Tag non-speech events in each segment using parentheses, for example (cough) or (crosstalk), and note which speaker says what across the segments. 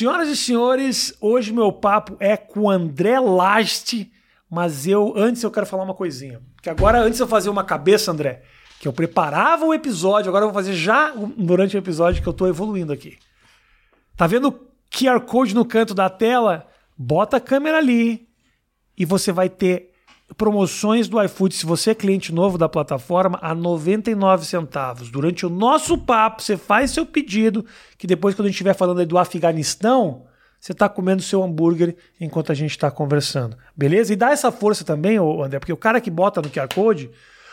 Speaker 1: Senhoras e senhores, hoje meu papo é com o André Laste, mas eu antes eu quero falar uma coisinha. Que agora antes eu fazer uma cabeça, André, que eu preparava o episódio, agora eu vou fazer já durante o episódio que eu tô evoluindo aqui. Tá vendo o QR Code no canto da tela? Bota a câmera ali e você vai ter promoções do iFood, se você é cliente novo da plataforma, a 99 centavos. Durante o nosso papo, você faz seu pedido, que depois, quando a gente estiver falando do Afeganistão, você está comendo seu hambúrguer enquanto a gente está conversando. Beleza? E dá essa força também, André, porque o cara que bota no QR Code,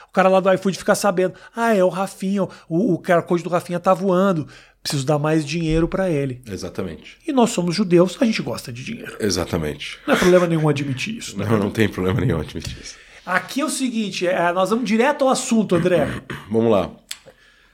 Speaker 1: o cara lá do iFood fica sabendo. Ah, é o Rafinha, o, o QR Code do Rafinha tá voando. Preciso dar mais dinheiro para ele.
Speaker 2: Exatamente.
Speaker 1: E nós somos judeus, a gente gosta de dinheiro.
Speaker 2: Exatamente.
Speaker 1: Não é problema nenhum admitir isso.
Speaker 2: Né? Não, não tem problema nenhum admitir isso.
Speaker 1: Aqui é o seguinte, é, nós vamos direto ao assunto, André. (clears throat)
Speaker 2: Vamos lá.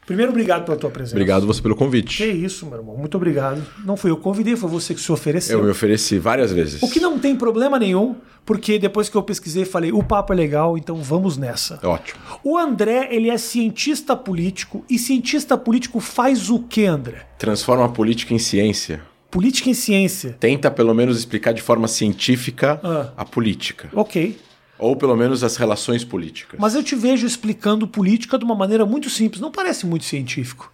Speaker 1: Primeiro, obrigado pela tua presença.
Speaker 2: Obrigado você pelo convite.
Speaker 1: Que isso, meu irmão. Muito obrigado. Não fui eu que convidei, foi você que se ofereceu.
Speaker 2: Eu me ofereci várias vezes.
Speaker 1: O que não tem problema nenhum, porque depois que eu pesquisei, falei, o papo é legal, então vamos nessa.
Speaker 2: Ótimo.
Speaker 1: O André, ele é cientista político, e cientista político faz o que, André?
Speaker 2: Transforma a política em ciência.
Speaker 1: Política em ciência.
Speaker 2: Tenta, pelo menos, explicar de forma científica
Speaker 1: Ah.
Speaker 2: a política.
Speaker 1: Ok.
Speaker 2: Ou, pelo menos, as relações políticas.
Speaker 1: Mas eu te vejo explicando política de uma maneira muito simples. Não parece muito científico.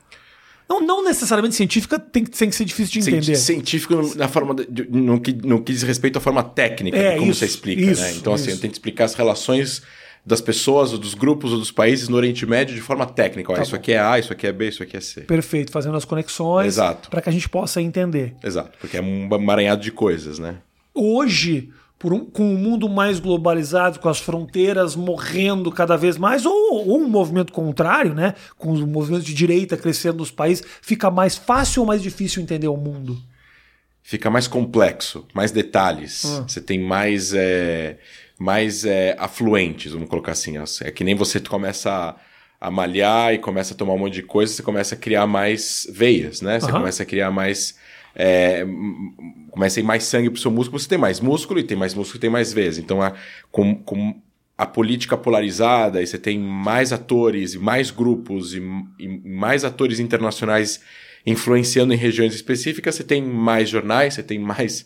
Speaker 1: Não, não necessariamente científica tem, que- tem que ser difícil de entender.
Speaker 2: Científico no- na forma de- no, que, no que diz respeito à forma técnica
Speaker 1: É,
Speaker 2: de como
Speaker 1: isso,
Speaker 2: você explica,
Speaker 1: isso,
Speaker 2: né? Então, assim,
Speaker 1: isso.
Speaker 2: eu tenho que explicar as relações das pessoas, ou dos grupos, ou dos países no Oriente Médio de forma técnica. Ó,
Speaker 1: Tá
Speaker 2: isso
Speaker 1: bom.
Speaker 2: aqui é A, isso aqui é B, isso aqui é C.
Speaker 1: Perfeito, fazendo as conexões
Speaker 2: Exato.
Speaker 1: para que a gente possa entender.
Speaker 2: Exato, porque é um emaranhado de coisas, né?
Speaker 1: Hoje, um- com o mundo mais globalizado, com as fronteiras morrendo cada vez mais, ou, ou um movimento contrário, né? Com os movimentos de direita crescendo nos países, fica mais fácil ou mais difícil entender o mundo?
Speaker 2: Fica mais complexo, mais detalhes.
Speaker 1: Ah.
Speaker 2: Você tem mais, é, mais é, afluentes, vamos colocar assim. É que nem você começa a, a malhar e começa a tomar um monte de coisa, você começa a criar mais veias, né? Você
Speaker 1: Aham.
Speaker 2: começa a criar mais. É, começa a ir mais sangue pro seu músculo, você tem mais músculo, e tem mais músculo, tem mais veias. Então, a, com, com a política polarizada, e você tem mais atores, e mais grupos, e, e mais atores internacionais influenciando em regiões específicas, você tem mais jornais, você tem mais,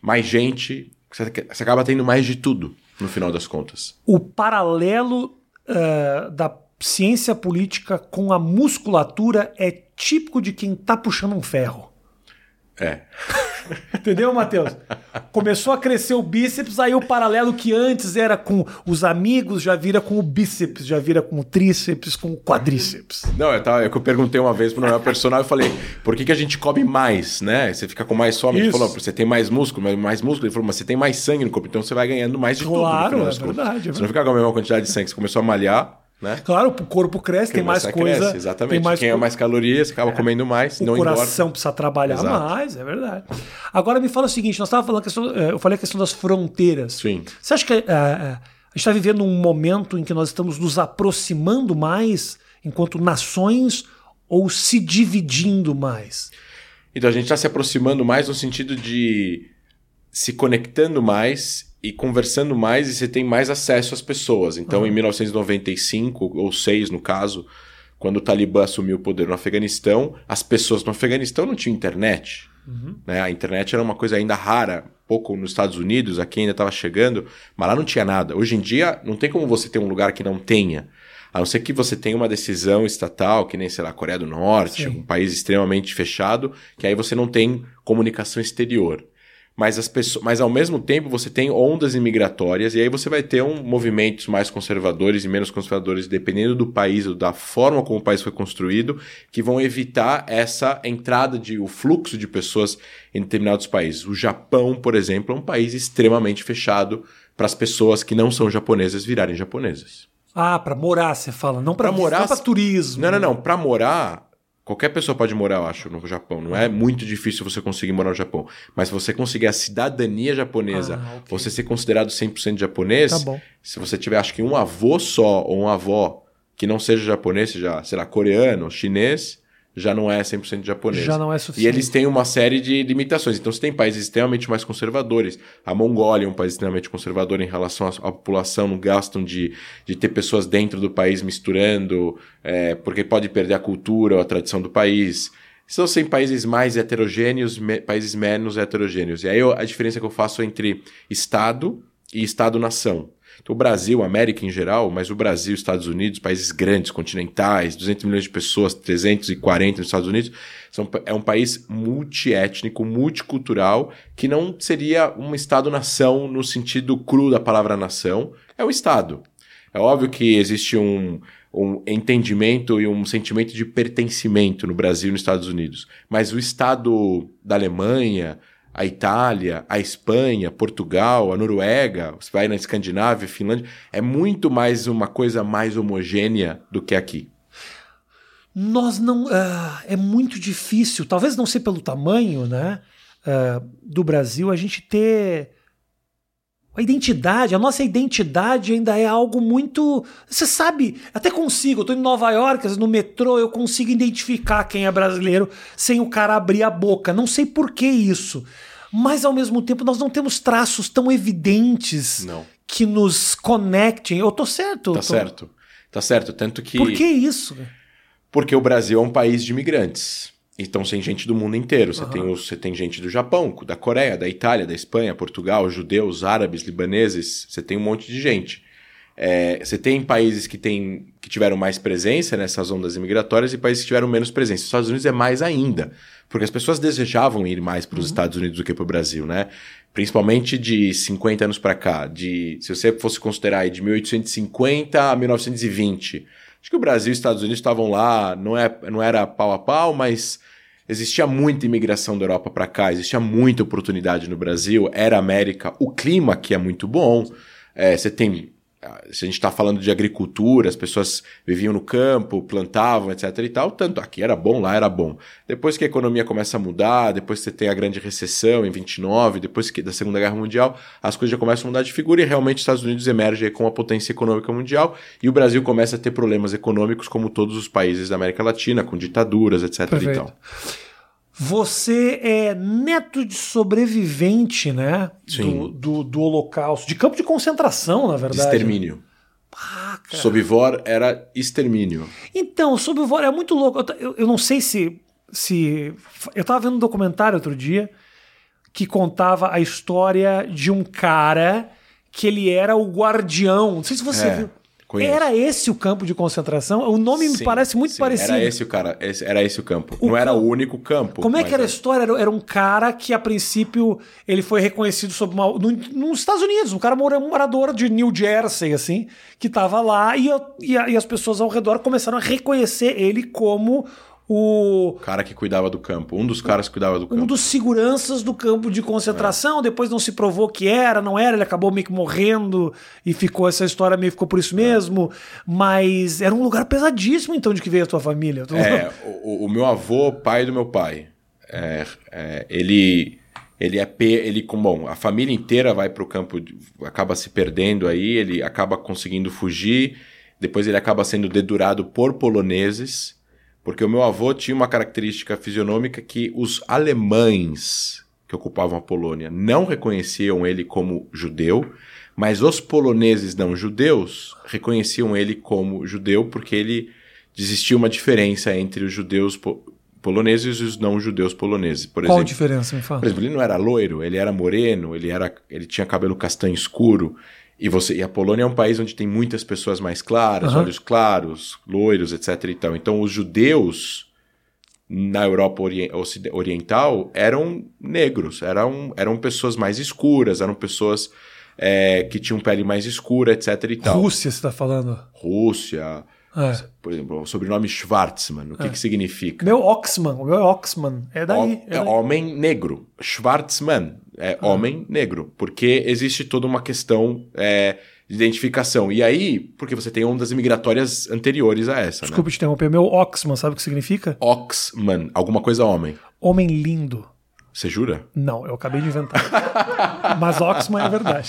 Speaker 2: mais gente, você, você acaba tendo mais de tudo, no final das contas.
Speaker 1: O paralelo eh, da ciência política com a musculatura é típico de quem tá puxando um ferro.
Speaker 2: É. (laughs)
Speaker 1: Entendeu, Matheus? Começou a crescer o bíceps, aí o paralelo que antes era com os amigos já vira com o bíceps, já vira com o tríceps, com o quadríceps.
Speaker 2: Não, eu, tava, é que eu perguntei uma vez pro meu personal e falei, por que, que a gente come mais, né? Você fica com mais fome. Ele falou, você tem mais músculo, mais músculo. Ele falou, mas você tem mais sangue no corpo, então você vai ganhando mais de tudo. no
Speaker 1: Claro, é verdade, é
Speaker 2: Você não fica com a mesma quantidade de sangue, você começou a malhar, né?
Speaker 1: Claro, o corpo cresce, tem mais coisa.
Speaker 2: cresce, exatamente.
Speaker 1: Tem mais
Speaker 2: Quem é mais calorias, acaba comendo mais,
Speaker 1: O
Speaker 2: não
Speaker 1: coração
Speaker 2: engorda.
Speaker 1: precisa trabalhar
Speaker 2: Exato.
Speaker 1: mais, é verdade. Agora me fala o seguinte: nós estávamos falando questão, eh, eu falei a questão das fronteiras.
Speaker 2: Sim.
Speaker 1: Você acha que eh, a gente está vivendo um momento em que nós estamos nos aproximando mais enquanto nações ou se dividindo mais?
Speaker 2: Então a gente está se aproximando mais no sentido de se conectando mais e conversando mais e você tem mais acesso às pessoas. Então, em 1995, ou 6 no caso, quando o Talibã assumiu o poder no Afeganistão, as pessoas no Afeganistão não tinham internet. Né? A internet era uma coisa ainda rara, pouco nos Estados Unidos, aqui ainda estava chegando, mas lá não tinha nada. Hoje em dia, não tem como você ter um lugar que não tenha. A não ser que você tenha uma decisão estatal, que nem, sei lá, a Coreia do Norte,
Speaker 1: Sim.
Speaker 2: um país extremamente fechado, que aí você não tem comunicação exterior. Mas, as pessoas, mas ao mesmo tempo você tem ondas imigratórias, e aí você vai ter um, movimentos mais conservadores e menos conservadores, dependendo do país ou da forma como o país foi construído, que vão evitar essa entrada de o fluxo de pessoas em determinados países. O Japão, por exemplo, é um país extremamente fechado para as pessoas que não são japonesas virarem japonesas.
Speaker 1: Ah, para morar, você fala, não para
Speaker 2: morar-
Speaker 1: não para turismo.
Speaker 2: Não, não, não. Pra morar, qualquer pessoa pode morar, eu acho, no Japão. Não é muito difícil você conseguir morar no Japão. Mas se você conseguir a cidadania japonesa,
Speaker 1: Ah, ok.
Speaker 2: você ser considerado 100% japonês,
Speaker 1: Tá
Speaker 2: se você tiver, acho que um avô só ou uma avó que não seja japonês, seja, sei lá, coreano, chinês, já não é 100% japonês.
Speaker 1: Já não é
Speaker 2: E
Speaker 1: suficiente.
Speaker 2: eles têm uma série de limitações. Então, você tem países extremamente mais conservadores. A Mongólia é um país extremamente conservador em relação à à população, não gastam de, de ter pessoas dentro do país misturando, é, porque pode perder a cultura ou a tradição do país. São sem países mais heterogêneos, me- países menos heterogêneos. E aí eu- a diferença que eu faço entre Estado e Estado-nação. Então, o Brasil, a América em geral, mas o Brasil, Estados Unidos, países grandes, continentais, 200 milhões de pessoas, 340 nos Estados Unidos, são, é um país multiétnico, multicultural, que não seria um Estado-nação no sentido cru da palavra nação, é o Estado. É óbvio que existe um, um entendimento e um sentimento de pertencimento no Brasil e nos Estados Unidos. Mas o Estado da Alemanha, a Itália, a Espanha, Portugal, a Noruega, você vai na Escandinávia, Finlândia, é muito mais uma coisa mais homogênea do que aqui.
Speaker 1: Nós não. ah, é muito difícil, talvez não ser pelo tamanho né, ah, do Brasil, a gente ter. A identidade, a nossa identidade ainda é algo muito. Você sabe, até consigo, eu tô em Nova York, no metrô, eu consigo identificar quem é brasileiro sem o cara abrir a boca. Não sei por que isso. Mas ao mesmo tempo nós não temos traços tão evidentes
Speaker 2: Não.
Speaker 1: que nos conectem. Eu tô certo?
Speaker 2: Tá
Speaker 1: Tô-
Speaker 2: certo. Tá certo. Tanto que.
Speaker 1: Por que isso?
Speaker 2: Porque o Brasil é um país de imigrantes. Então tem gente do mundo inteiro. Você, tem, os- você tem gente do Japão, da Coreia, da Itália, da Espanha, Portugal, judeus, árabes, libaneses. Você tem um monte de gente. É, você tem países que, tem, que tiveram mais presença nessas ondas imigratórias e países que tiveram menos presença. Os Estados Unidos é mais ainda. Porque as pessoas desejavam ir mais para os Estados Unidos do que para o Brasil, né? Principalmente de 50 anos para cá. De, se você fosse considerar de 1850 a 1920. Acho que o Brasil e os Estados Unidos estavam lá, não, é, não era pau a pau, mas existia muita imigração da Europa para cá, existia muita oportunidade no Brasil, era América, o clima aqui é muito bom. É, você tem. Se a gente está falando de agricultura, as pessoas viviam no campo, plantavam, etc e tal, tanto aqui era bom, lá era bom. Depois que a economia começa a mudar, depois que você tem a grande recessão em 29, depois que, da Segunda Guerra Mundial, as coisas já começam a mudar de figura e realmente os Estados Unidos emergem aí como a potência econômica mundial e o Brasil começa a ter problemas econômicos como todos os países da América Latina, com ditaduras, etc e
Speaker 1: Perfeito.
Speaker 2: tal.
Speaker 1: Você é neto de sobrevivente, né?
Speaker 2: Sim.
Speaker 1: Do, do, do Holocausto. De campo de concentração, na
Speaker 2: De
Speaker 1: verdade.
Speaker 2: extermínio.
Speaker 1: Ah, cara.
Speaker 2: Sobivor era extermínio.
Speaker 1: Então, Vora é muito louco. Eu, eu não sei se, se. Eu tava vendo um documentário outro dia que contava a história de um cara que ele era o guardião. Não sei se você
Speaker 2: É,
Speaker 1: viu.
Speaker 2: Conheço.
Speaker 1: Era esse o campo de concentração? O nome me
Speaker 2: Sim,
Speaker 1: parece muito
Speaker 2: sim,
Speaker 1: parecido.
Speaker 2: Era esse o cara, esse- era esse o campo.
Speaker 1: O
Speaker 2: não era o único campo.
Speaker 1: Como é que era a história? Era, era um cara que, a princípio, ele foi reconhecido sob uma. No, nos Estados Unidos, um cara mora- um morador de New Jersey, assim, que tava lá e, e, e as pessoas ao redor começaram a reconhecer ele como o.
Speaker 2: Cara que cuidava do campo. Um dos caras que cuidava do
Speaker 1: Um
Speaker 2: campo.
Speaker 1: dos seguranças do campo de concentração, depois não se provou que era, não era, ele acabou meio que morrendo e ficou essa história meio que ficou por isso mesmo. Mas era um lugar pesadíssimo, então, de que veio a tua família.
Speaker 2: É, o, o meu avô, pai do meu pai, é, é, ele ele é ele com bom, a família inteira vai para o campo, acaba se perdendo aí, ele acaba conseguindo fugir, depois ele acaba sendo dedurado por poloneses, porque o meu avô tinha uma característica fisionômica que os alemães que ocupavam a Polônia não reconheciam ele como judeu, mas os poloneses não judeus reconheciam ele como judeu porque ele existia uma diferença entre os judeus po- poloneses e os não judeus poloneses. Por
Speaker 1: Qual a
Speaker 2: exemplo,
Speaker 1: diferença, me fala?
Speaker 2: por exemplo, ele não era loiro, ele era moreno, ele, era, ele tinha cabelo castanho escuro. E, você, e a Polônia é um país onde tem muitas pessoas mais claras,
Speaker 1: Aham.
Speaker 2: olhos claros, loiros, etc. E tal. Então, os judeus na Europa ori- Oriental eram negros, eram, eram pessoas mais escuras, eram pessoas é, que tinham pele mais escura, etc. E tal.
Speaker 1: Rússia, você tá falando?
Speaker 2: Rússia,
Speaker 1: É.
Speaker 2: por exemplo, o sobrenome Schwarzman, o que, que significa?
Speaker 1: Meu Oxman, o meu é Oxman. É daí.
Speaker 2: Ho-
Speaker 1: é
Speaker 2: é
Speaker 1: daí.
Speaker 2: homem negro. Schwarzman é homem negro. Porque existe toda uma questão é, de identificação. E aí, porque você tem ondas migratórias anteriores a essa,
Speaker 1: Desculpa te interromper. Meu Oxman, sabe o que significa?
Speaker 2: né? Oxman, alguma coisa homem.
Speaker 1: Homem lindo.
Speaker 2: Você jura?
Speaker 1: Não, eu acabei de inventar. Mas Oxman é verdade.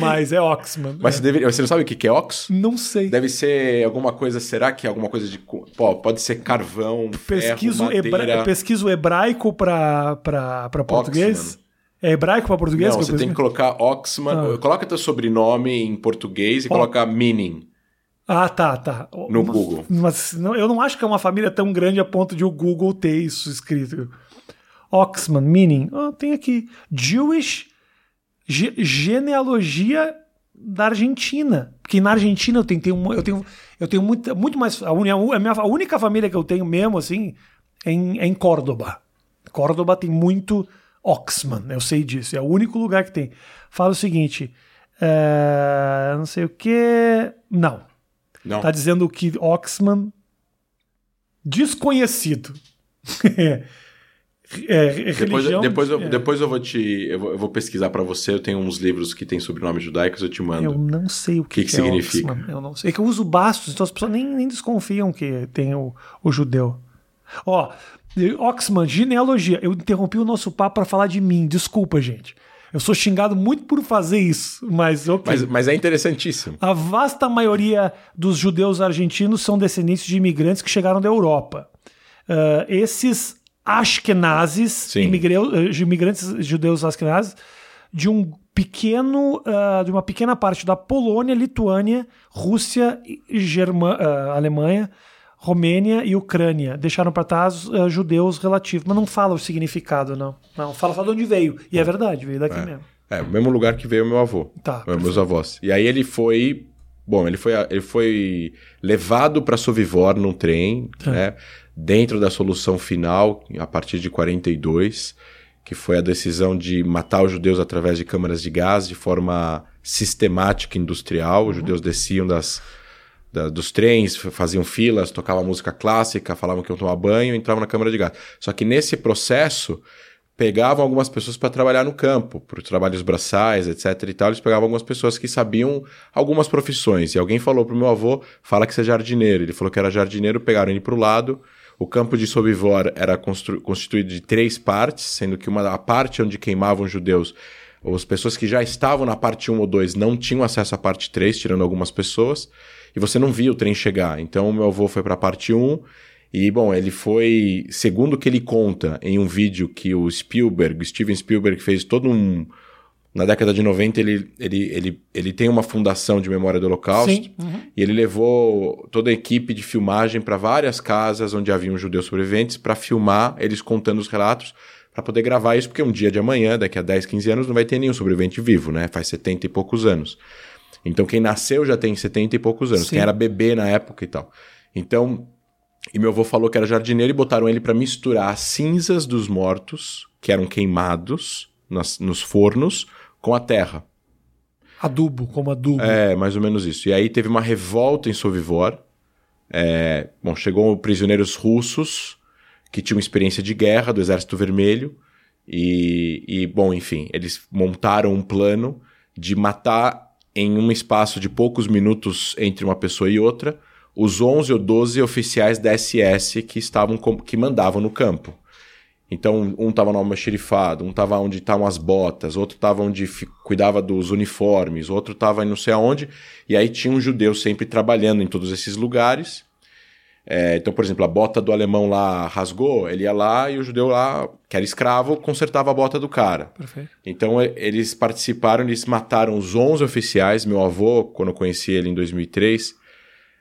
Speaker 1: Mas é Oxman.
Speaker 2: Mas
Speaker 1: é.
Speaker 2: você, deveria, você não sabe o que é ox?
Speaker 1: Não sei.
Speaker 2: Deve ser alguma coisa, será que é alguma coisa de... Pô, pode ser carvão,
Speaker 1: Pesquiso,
Speaker 2: ferro,
Speaker 1: hebra... Pesquiso hebraico pra português.
Speaker 2: Oxman.
Speaker 1: É hebraico pra português?
Speaker 2: Não, você tem que colocar Oxman,
Speaker 1: Ah.
Speaker 2: coloca teu sobrenome em português e
Speaker 1: Ó.
Speaker 2: coloca meaning.
Speaker 1: Ah, tá, tá.
Speaker 2: No
Speaker 1: Uma-
Speaker 2: Google.
Speaker 1: Mas não, eu não acho que é uma família tão grande a ponto de o Google ter isso escrito. Oxman, meaning. Ah, tem aqui. Jewish ge- genealogia da Argentina. Porque na Argentina eu tenho, eu tenho, eu tenho muito, muito mais. A, a minha- a única família que eu tenho mesmo, assim, é em, é em Córdoba. Córdoba tem muito Oxman, eu sei disso. É o único lugar que tem. Fala o seguinte. é, não sei o que. Não.
Speaker 2: Não.
Speaker 1: Tá dizendo que Oxman desconhecido. (laughs) é, é,
Speaker 2: Depois,
Speaker 1: religião,
Speaker 2: depois, eu,
Speaker 1: é.
Speaker 2: depois eu vou te. Eu vou, eu vou pesquisar pra você. Eu tenho uns livros que tem sobrenomes judaicos, eu te mando.
Speaker 1: Eu não sei o que,
Speaker 2: que que significa?
Speaker 1: Oxman. Eu não sei. É que eu uso bastos, então as pessoas nem, nem desconfiam que tem o, o judeu. Ó, Oxman, genealogia. Eu interrompi o nosso papo para falar de mim. Desculpa, gente. Eu sou xingado muito por fazer isso, mas ok.
Speaker 2: Mas, mas é interessantíssimo.
Speaker 1: A vasta maioria dos judeus argentinos são descendentes de imigrantes que chegaram da Europa. Ah, esses Ashkenazes, imigre- eh, imigrantes judeus Ashkenazes, de um pequeno, ah, de uma pequena parte da Polônia, Lituânia, Rússia, ah, Alemanha, Romênia e Ucrânia. Deixaram para trás ah, judeus relativos, mas não fala o significado, não. Não, fala só de onde veio. E é verdade, veio daqui mesmo.
Speaker 2: É, o mesmo lugar que veio meu avô.
Speaker 1: Tá,
Speaker 2: É, meus avós. E aí ele foi. Bom, ele foi, ele foi levado para Sovivor num trem,
Speaker 1: Tá.
Speaker 2: né? Dentro da solução final, a partir de 42, que foi a decisão de matar os judeus através de câmaras de gás de forma sistemática industrial.
Speaker 1: Uhum.
Speaker 2: Os judeus desciam das, da- dos trens, faziam filas, tocavam música clássica, falavam que iam tomar banho e entravam na câmara de gás. Só que nesse processo, pegavam algumas pessoas para trabalhar no campo, por trabalhos braçais, etc e tal. Eles pegavam algumas pessoas que sabiam algumas profissões. E alguém falou pro meu avô, fala que você é jardineiro. Ele falou que era jardineiro, pegaram ele pro lado. O campo de Sobivor era constituído de três partes, sendo que uma a parte onde queimavam judeus, as pessoas que já estavam na parte 1 ou 2 não tinham acesso à parte 3, tirando algumas pessoas, e você não via o trem chegar. Então o meu avô foi para a parte 1, e, bom, ele foi, segundo o que ele conta em um vídeo que o Spielberg, Steven Spielberg, fez todo um. Na década de 90, ele, ele, ele, ele tem uma fundação de memória do Holocausto.
Speaker 1: Sim, uhum.
Speaker 2: E ele levou toda a equipe de filmagem para várias casas onde haviam judeus sobreviventes para filmar eles contando os relatos, para poder gravar isso, porque um dia de amanhã, daqui a 10, 15 anos, não vai ter nenhum sobrevivente vivo, né? Faz 70 e poucos anos. Então, quem nasceu já tem 70 e poucos anos,
Speaker 1: Sim.
Speaker 2: quem era bebê na época e tal. Então, e meu avô falou que era jardineiro e botaram ele para misturar as cinzas dos mortos, que eram queimados nas, nos fornos, com a terra.
Speaker 1: Adubo, como adubo.
Speaker 2: É, mais ou menos isso. E aí teve uma revolta em Sovivor. É, bom, chegou prisioneiros russos que tinham experiência de guerra do Exército Vermelho. E, e, bom, enfim, eles montaram um plano de matar em um espaço de poucos minutos entre uma pessoa e outra os 11 ou 12 oficiais da SS que estavam com- que mandavam no campo. Então, um estava no almoxerifado, um estava onde estavam as botas, outro estava onde cuidava dos uniformes, outro estava em não sei aonde, e aí tinha um judeu sempre trabalhando em todos esses lugares. É, então, por exemplo, a bota do alemão lá rasgou, ele ia lá e o judeu lá, que era escravo, consertava a bota do cara.
Speaker 1: Perfeito.
Speaker 2: Então eles participaram, eles mataram os 11 oficiais. Meu avô, quando eu conheci ele em 2003,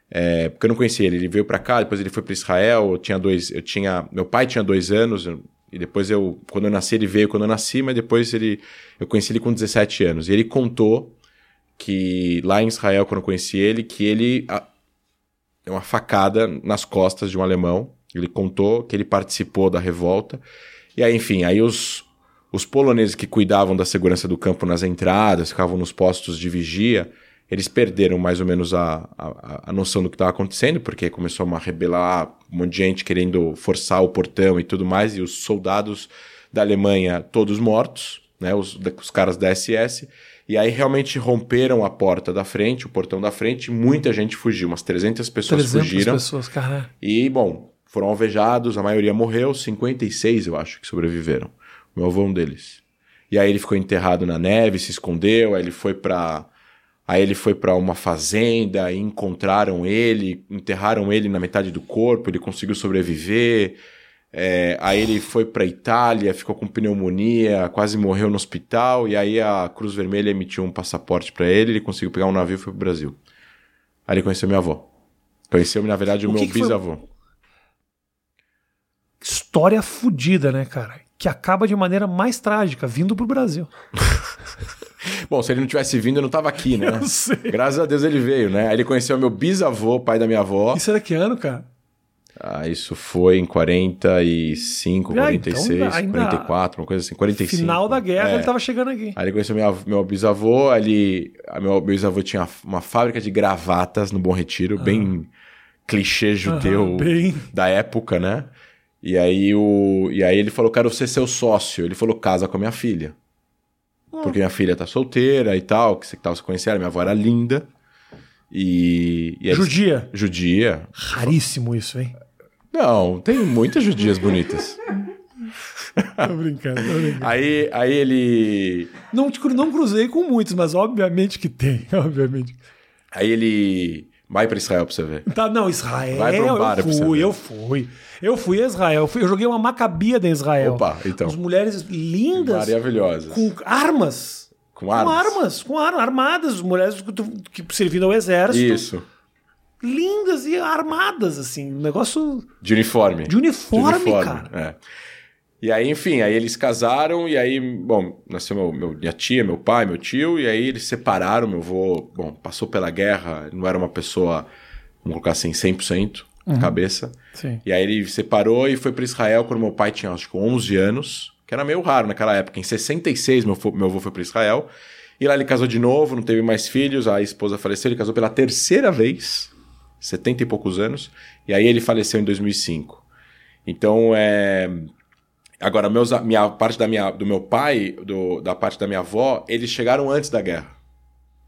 Speaker 2: é, porque eu não conhecia ele, ele veio pra cá, depois ele foi para Israel. Eu tinha dois, eu tinha, meu pai tinha dois anos e depois eu, quando eu nasci ele veio quando eu nasci, mas depois ele, eu conheci ele com 17 anos. E ele contou que lá em Israel, quando eu conheci ele, que ele deu uma facada nas costas de um alemão. Ele contou que ele participou da revolta. E aí, enfim, aí os, os poloneses que cuidavam da segurança do campo nas entradas, ficavam nos postos de vigia, eles perderam mais ou menos a, a, a noção do que estava acontecendo, porque começou a rebelar um monte de gente querendo forçar o portão e tudo mais, e os soldados da Alemanha todos mortos, né, os, os caras da SS, e aí realmente romperam a porta da frente, o portão da frente, e muita gente fugiu, umas 300 pessoas
Speaker 1: 300
Speaker 2: fugiram.
Speaker 1: pessoas, cara.
Speaker 2: E, bom, foram alvejados, a maioria morreu, 56 eu acho que sobreviveram. Meu avô é um deles. E aí ele ficou enterrado na neve, se escondeu, aí ele foi pra. Aí ele foi para uma fazenda encontraram ele, enterraram ele na metade do corpo, ele conseguiu sobreviver. É, aí ele foi para Itália, ficou com pneumonia, quase morreu no hospital, e aí a Cruz Vermelha emitiu um passaporte para ele, ele conseguiu pegar um navio e foi pro Brasil. Aí ele conheceu minha avó. Conheceu, na verdade, o,
Speaker 1: O
Speaker 2: meu
Speaker 1: que que foi-
Speaker 2: bisavô.
Speaker 1: História fodida, né, cara? Que acaba de maneira mais trágica, vindo pro Brasil. (laughs)
Speaker 2: Bom, se ele não tivesse vindo, eu não tava aqui, né? (laughs)
Speaker 1: Eu sei.
Speaker 2: Graças a Deus ele veio, né? Aí ele conheceu meu bisavô, pai da minha avó.
Speaker 1: Isso era que ano, cara?
Speaker 2: Ah, isso foi em 45,
Speaker 1: Ah, então
Speaker 2: 46,
Speaker 1: ainda-
Speaker 2: 44, uma coisa assim, 45.
Speaker 1: Final da guerra,
Speaker 2: É.
Speaker 1: ele tava chegando aqui.
Speaker 2: Aí ele conheceu minha, meu bisavô, ele, meu bisavô tinha uma fábrica de gravatas no Bom Retiro, bem clichê judeu
Speaker 1: Aham, bem.
Speaker 2: da época, né? E aí, o, e aí ele falou, quero ser seu sócio. Ele falou, casa com a minha filha. Porque minha filha tá solteira e tal, que você que tava se conhecendo, minha avó era linda. E... e
Speaker 1: Judia.
Speaker 2: Judia.
Speaker 1: Raríssimo isso, hein?
Speaker 2: Não, tem muitas judias bonitas. (laughs)
Speaker 1: Tô brincando, tô brincando.
Speaker 2: Aí, aí ele...
Speaker 1: Não, cru- não cruzei com muitos, mas obviamente que tem, (laughs) obviamente.
Speaker 2: Aí ele... Vai pra Israel pra você ver.
Speaker 1: Tá, não, Israel,
Speaker 2: Vai pra um bar pra
Speaker 1: eu
Speaker 2: você
Speaker 1: fui,
Speaker 2: ver.
Speaker 1: eu fui. Eu fui a Israel, eu, joguei uma macabia em Israel.
Speaker 2: Opa, então.
Speaker 1: As mulheres lindas,
Speaker 2: Maravilhosas.
Speaker 1: com armas.
Speaker 2: Com
Speaker 1: Com
Speaker 2: armas.
Speaker 1: armas, com armas, armadas, as mulheres que, que servindo ao exército.
Speaker 2: Isso.
Speaker 1: Lindas e armadas, assim. Um negócio
Speaker 2: De uniforme.
Speaker 1: de uniforme, cara.
Speaker 2: É. E aí, enfim, aí eles casaram e aí, bom, nasceu meu, meu- minha tia, meu pai, meu tio, e aí eles separaram, meu avô, bom, passou pela guerra, não era uma pessoa, vamos colocar assim, 100%
Speaker 1: Uhum.
Speaker 2: cabeça.
Speaker 1: Sim.
Speaker 2: E aí ele separou e foi para Israel quando meu pai tinha, acho que 11 anos, que era meio raro naquela época. Em 66, meu, meu avô foi para Israel. E lá ele casou de novo, não teve mais filhos, a esposa faleceu, ele casou pela terceira vez, 70 e poucos anos, e aí ele faleceu em 2005. Então, é... Agora, meus, minha parte da minha, do meu pai, do- da parte da minha avó, eles chegaram antes da guerra.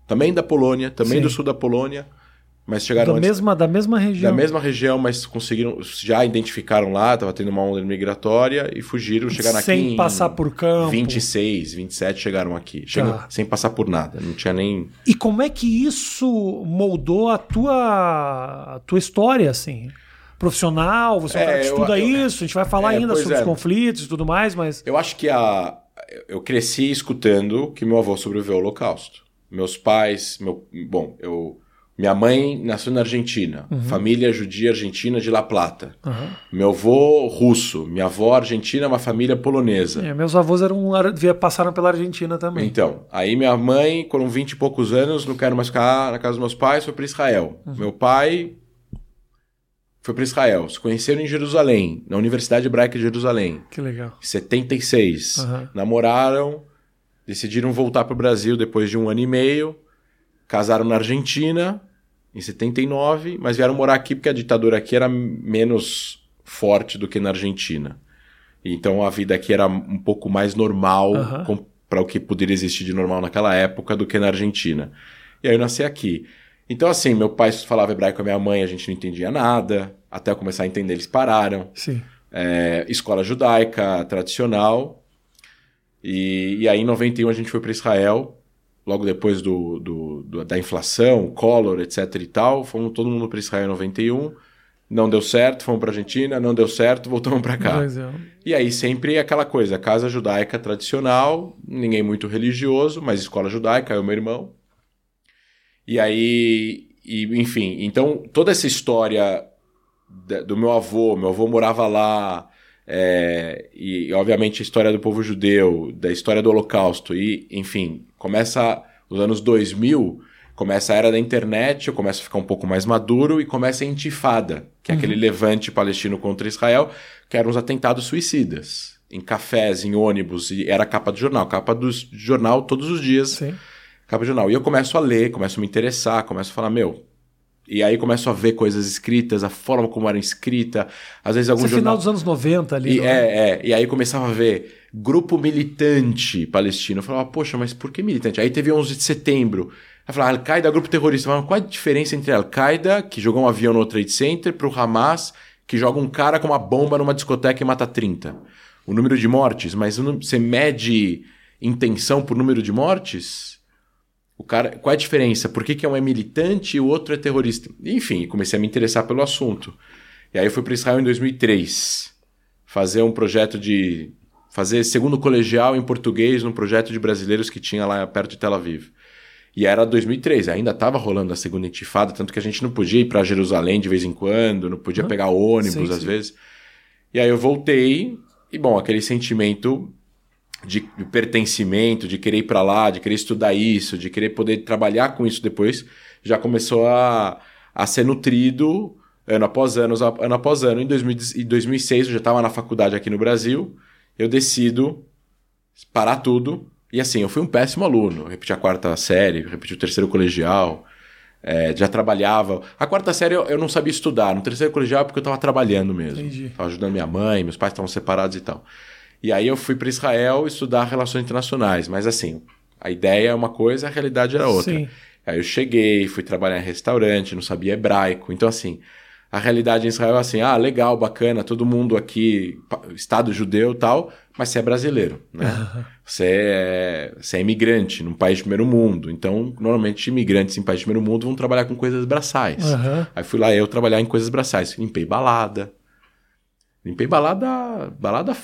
Speaker 2: Também da Polônia, também
Speaker 1: Sim.
Speaker 2: do sul da Polônia, mas chegaram
Speaker 1: Da
Speaker 2: antes
Speaker 1: mesma, da mesma região.
Speaker 2: da mesma região, mas conseguiram, já identificaram lá, tava tendo uma onda migratória e fugiram, chegaram aqui
Speaker 1: Sem
Speaker 2: em
Speaker 1: passar por campo.
Speaker 2: 26, 27 chegaram aqui. Chegam
Speaker 1: Tá.
Speaker 2: sem passar por nada, não tinha nem
Speaker 1: E como é que isso moldou a tua, a tua história, assim? Profissional, você é que
Speaker 2: eu-
Speaker 1: estuda
Speaker 2: eu-
Speaker 1: isso, a gente vai falar
Speaker 2: É,
Speaker 1: ainda sobre os
Speaker 2: é.
Speaker 1: conflitos e tudo mais, mas.
Speaker 2: Eu acho que a eu cresci escutando que meu avô sobreviveu ao Holocausto. Meus pais, meu, bom, eu minha mãe nasceu na Argentina,
Speaker 1: Uhum.
Speaker 2: família judia argentina de La Plata.
Speaker 1: Aham.
Speaker 2: Meu avô russo, minha avó argentina, uma família polonesa.
Speaker 1: É, meus avós eram, passaram pela Argentina também.
Speaker 2: Então, aí minha mãe, com 20 e poucos anos, não quero mais ficar na casa dos meus pais, foi para Israel.
Speaker 1: Uhum.
Speaker 2: Meu pai foi para Israel. Se conheceram em Jerusalém, na Universidade Hebraica de Jerusalém,
Speaker 1: Que legal.
Speaker 2: em 76.
Speaker 1: Aham.
Speaker 2: Namoraram, decidiram voltar para o Brasil depois de um ano e meio, casaram na Argentina em 79, mas vieram morar aqui porque a ditadura aqui era menos forte do que na Argentina. Então a vida aqui era um pouco mais normal
Speaker 1: Aham.
Speaker 2: para o que poderia existir de normal naquela época do que na Argentina. E aí eu nasci aqui. Então, assim, meu pai falava hebraico com a minha mãe, a gente não entendia nada. Até eu começar a entender, eles pararam
Speaker 1: Sim.
Speaker 2: é, escola judaica tradicional. E, e aí, em 91, a gente foi para Israel, logo depois do, do- do- da inflação, Collor, etc e tal. Fomos todo mundo para Israel em 91. Não deu certo, fomos para Argentina, não deu certo, voltamos para cá.
Speaker 1: É.
Speaker 2: E aí sempre aquela coisa, casa judaica tradicional, ninguém muito religioso, mas escola judaica, eu e meu irmão. E aí, e, enfim, então toda essa história do meu avô, meu avô morava lá, é, e obviamente a história do povo judeu, da história do holocausto, e enfim, começa os anos 2000, começa a era da internet, eu começo a ficar um pouco mais maduro e começa a intifada, que é aquele levante palestino contra Israel, que eram os atentados suicidas. Em cafés, em ônibus, e era capa do jornal, capa do jornal todos os dias,
Speaker 1: Sim.
Speaker 2: Capa de jornal. E eu começo a ler, começo a me interessar, começo a falar, meu. E aí começo a ver coisas escritas, a forma como eram escritas, às vezes algum
Speaker 1: Isso é final
Speaker 2: jornal.
Speaker 1: dos anos 90 ali.
Speaker 2: E,
Speaker 1: é?
Speaker 2: é, é, e aí começava a ver grupo militante palestino. Eu falava, poxa, mas por que militante? Aí teve 11 de setembro. Aí falava, Al-Qaeda, grupo terrorista. Falava, qual a diferença entre Al-Qaeda, que jogou um avião no Trade Center, pro Hamas, que joga um cara com uma bomba numa discoteca e mata 30? O número de mortes, mas o você mede intenção por número de mortes? O cara, qual é a diferença? Por que, que um é militante e o outro é terrorista? Enfim, comecei a me interessar pelo assunto. E aí eu fui para Israel em 2003 fazer um projeto de fazer segundo colegial em português num projeto de brasileiros que tinha lá perto de Tel Aviv. E era 2003, ainda estava rolando a segunda intifada, tanto que a gente não podia ir para Jerusalém de vez em quando, não podia pegar ônibus
Speaker 1: Sim,
Speaker 2: às
Speaker 1: sim.
Speaker 2: vezes. E aí eu voltei, e bom, aquele sentimento de pertencimento, de querer ir para lá, de querer estudar isso, de querer poder trabalhar com isso depois, já começou a, a ser nutrido ano após ano, ano após ano. Em 2000 em 2006 eu já estava na faculdade aqui no Brasil, eu decido parar tudo. E assim, eu fui um péssimo aluno. Repeti a quarta série, repeti o terceiro colegial, é, já trabalhava. A quarta série eu, eu não sabia estudar. No terceiro colegial é porque eu estava trabalhando mesmo.
Speaker 1: Entendi.
Speaker 2: Estava ajudando minha mãe, meus pais estavam separados e tal. E aí eu fui para Israel estudar relações internacionais. Mas assim, a ideia é uma coisa, a realidade era outra.
Speaker 1: Sim.
Speaker 2: Aí eu cheguei, fui trabalhar em restaurante, não sabia hebraico. Então, assim, a realidade em Israel é assim: ah, legal, bacana, todo mundo aqui, Estado judeu e tal, mas você é brasileiro, né? Você é, você é imigrante num país de primeiro mundo. Então, normalmente, imigrantes em países de primeiro mundo vão trabalhar com coisas braçais.
Speaker 1: Aham.
Speaker 2: Aí fui lá eu trabalhar em coisas braçais. Limpei balada. Limpei balada. Balada.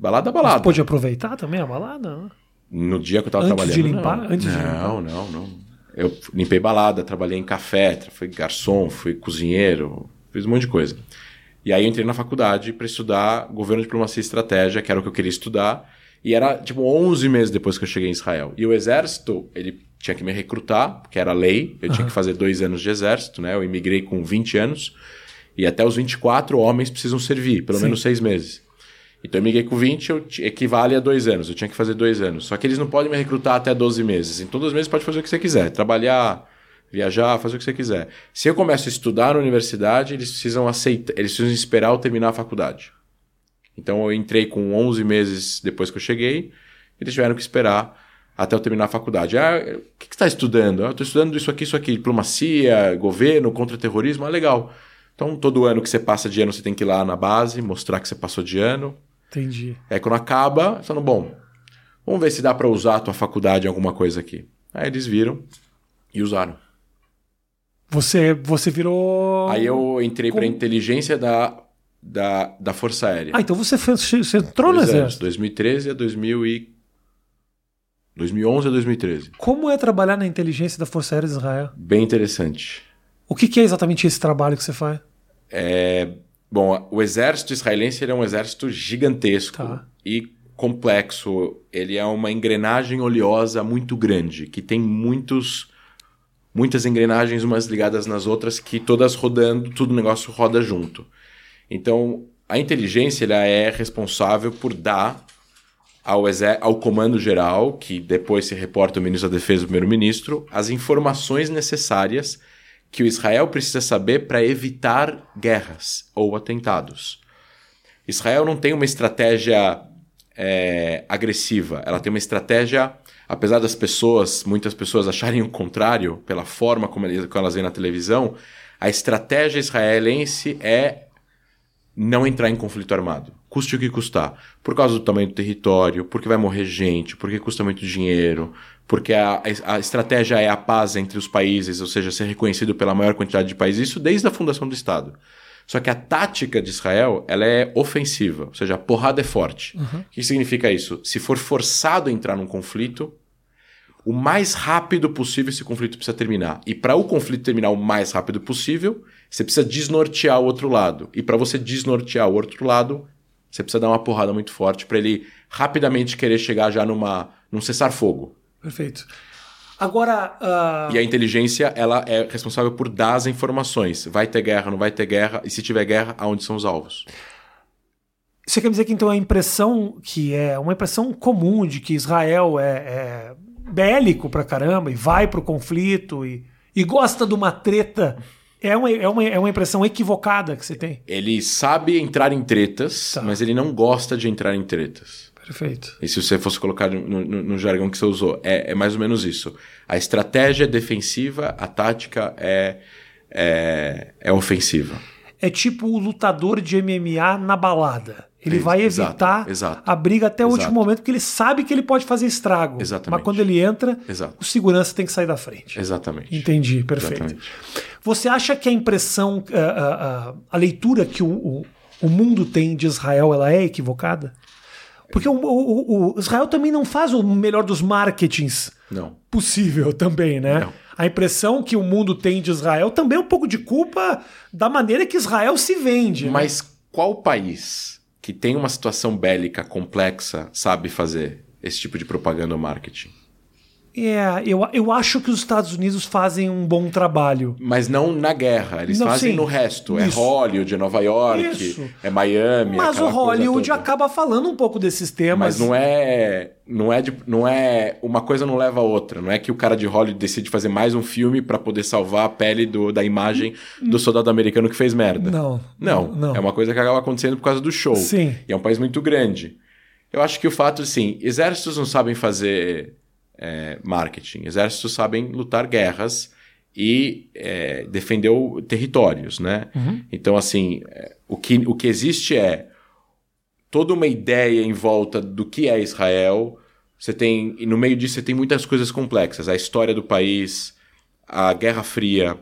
Speaker 2: Balada, balada.
Speaker 1: Você pôde aproveitar também a balada?
Speaker 2: No dia que eu tava
Speaker 1: Antes
Speaker 2: trabalhando.
Speaker 1: de limpar?
Speaker 2: Não,
Speaker 1: Antes de
Speaker 2: não, não, não. Eu limpei balada, trabalhei em café, fui garçom, fui cozinheiro, fiz um monte de coisa. E aí eu entrei na faculdade para estudar governo, diplomacia e estratégia, que era o que eu queria estudar. E era tipo 11 meses depois que eu cheguei em Israel. E o exército, ele tinha que me recrutar, porque era lei, eu tinha que fazer dois anos de exército, né? Eu imigrei com 20 anos. E até os 24 homens precisam servir, pelo
Speaker 1: Sim.
Speaker 2: menos seis meses. Então eu migrei com 20, eu equivale a dois anos. Eu tinha que fazer dois anos. Só que eles não podem me recrutar até 12 meses. Em todos os meses pode fazer o que você quiser. Trabalhar, viajar, fazer o que você quiser. Se eu começo a estudar na universidade, eles precisam aceitar, eles precisam esperar eu terminar a faculdade. Então eu entrei com 11 meses depois que eu cheguei, eles tiveram que esperar até eu terminar a faculdade. Ah, o que você está estudando? Ah, eu estou estudando isso aqui, isso aqui, diplomacia, governo, contra-terrorismo. Ah, legal. Então todo ano que você passa de ano, você tem que ir lá na base, mostrar que você passou de ano.
Speaker 1: Entendi.
Speaker 2: Aí quando acaba, falando, bom, vamos ver se dá para usar a tua faculdade em alguma coisa aqui. Aí eles viram e usaram.
Speaker 1: Você, você virou.
Speaker 2: Aí eu entrei para
Speaker 1: Como?
Speaker 2: inteligência da, da, da Força Aérea.
Speaker 1: Ah, então você, fez, você entrou no exército.
Speaker 2: 2013 a 2000 e... 2011 a 2013.
Speaker 1: Como é trabalhar na inteligência da Força Aérea de Israel?
Speaker 2: Bem interessante.
Speaker 1: O que, que é exatamente esse trabalho que você faz?
Speaker 2: É, bom, o exército israelense ele é um exército gigantesco
Speaker 1: Tá.
Speaker 2: e complexo. Ele é uma engrenagem oleosa muito grande, que tem muitos, muitas engrenagens umas ligadas nas outras, que todas rodando, tudo o negócio roda junto. Então, a inteligência ela é responsável por dar ao, ao comando geral, que depois se reporta ao ministro da Defesa e primeiro-ministro, as informações necessárias que o Israel precisa saber para evitar guerras ou atentados. Israel não tem uma estratégia é, agressiva, ela tem uma estratégia, apesar das pessoas, muitas pessoas acharem o contrário, pela forma como eles- como elas veem na televisão, a estratégia israelense é não entrar em conflito armado. Custe o que custar. Por causa do tamanho do território, porque vai morrer gente, porque custa muito dinheiro, porque a, a estratégia é a paz entre os países, ou seja, ser reconhecido pela maior quantidade de países, isso desde a fundação do Estado. Só que a tática de Israel, ela é ofensiva, ou seja, a porrada é forte. O que significa isso? Se for forçado a entrar num conflito, o mais rápido possível esse conflito precisa terminar. E para o conflito terminar o mais rápido possível, você precisa desnortear o outro lado. E para você desnortear o outro lado, você precisa dar uma porrada muito forte para ele rapidamente querer chegar já numa num cessar-fogo.
Speaker 1: Perfeito. Agora, ah,
Speaker 2: E a inteligência, ela é responsável por dar as informações. Vai ter guerra, não vai ter guerra, e se tiver guerra, aonde são os alvos?
Speaker 1: você quer dizer que então a impressão que é uma impressão comum de que Israel é, é bélico pra caramba e vai pro conflito e, e gosta de uma treta é uma, é, uma, é uma impressão equivocada que você tem.
Speaker 2: Ele sabe entrar em tretas,
Speaker 1: Tá.
Speaker 2: mas ele não gosta de entrar em tretas.
Speaker 1: Perfeito.
Speaker 2: E se você fosse colocar no, no- no jargão que você usou, é, é mais ou menos isso. A estratégia é defensiva, a tática é, é, é ofensiva.
Speaker 1: É tipo o lutador de MMA na balada. Ele vai
Speaker 2: exato,
Speaker 1: evitar
Speaker 2: exato.
Speaker 1: a briga até o
Speaker 2: Exato.
Speaker 1: último momento, porque ele sabe que ele pode fazer estrago.
Speaker 2: Exatamente.
Speaker 1: Mas quando ele entra,
Speaker 2: Exato.
Speaker 1: o segurança tem que sair da frente.
Speaker 2: Exatamente.
Speaker 1: Entendi, perfeito.
Speaker 2: Exatamente.
Speaker 1: Você acha que a impressão, a, a- a- a leitura que o, o, o mundo tem de Israel, ela é equivocada? Porque o, o- o Israel também não faz o melhor dos marketings
Speaker 2: Não.
Speaker 1: possível também, né?
Speaker 2: Não.
Speaker 1: A impressão que o mundo tem de Israel também é um pouco de culpa da maneira que Israel se vende. né?
Speaker 2: Mas qual país que tem uma situação bélica complexa sabe fazer esse tipo de propaganda ou marketing?
Speaker 1: É, eu, eu acho que os Estados Unidos fazem um bom trabalho.
Speaker 2: Mas não na guerra, eles
Speaker 1: Não,
Speaker 2: fazem
Speaker 1: sim.
Speaker 2: no resto. É
Speaker 1: Isso.
Speaker 2: Hollywood, é Nova York,
Speaker 1: Isso.
Speaker 2: é Miami.
Speaker 1: Mas o Hollywood acaba falando um pouco desses temas.
Speaker 2: Mas não é, não é, de- não é uma coisa não leva a outra. Não é que o cara de Hollywood decide fazer mais um filme pra poder salvar a pele do, da imagem do soldado americano que fez merda.
Speaker 1: Não,
Speaker 2: Não,
Speaker 1: não.
Speaker 2: é uma coisa que acaba acontecendo por causa do show.
Speaker 1: Sim.
Speaker 2: E é um país muito grande. Eu acho que o fato, assim, exércitos não sabem fazer é, marketing. Exércitos sabem lutar guerras e é, defender territórios, né? Então, assim, é, o que, o que existe é toda uma ideia em volta do que é Israel. Você tem, e no meio disso você tem muitas coisas complexas. A história do país, a Guerra Fria,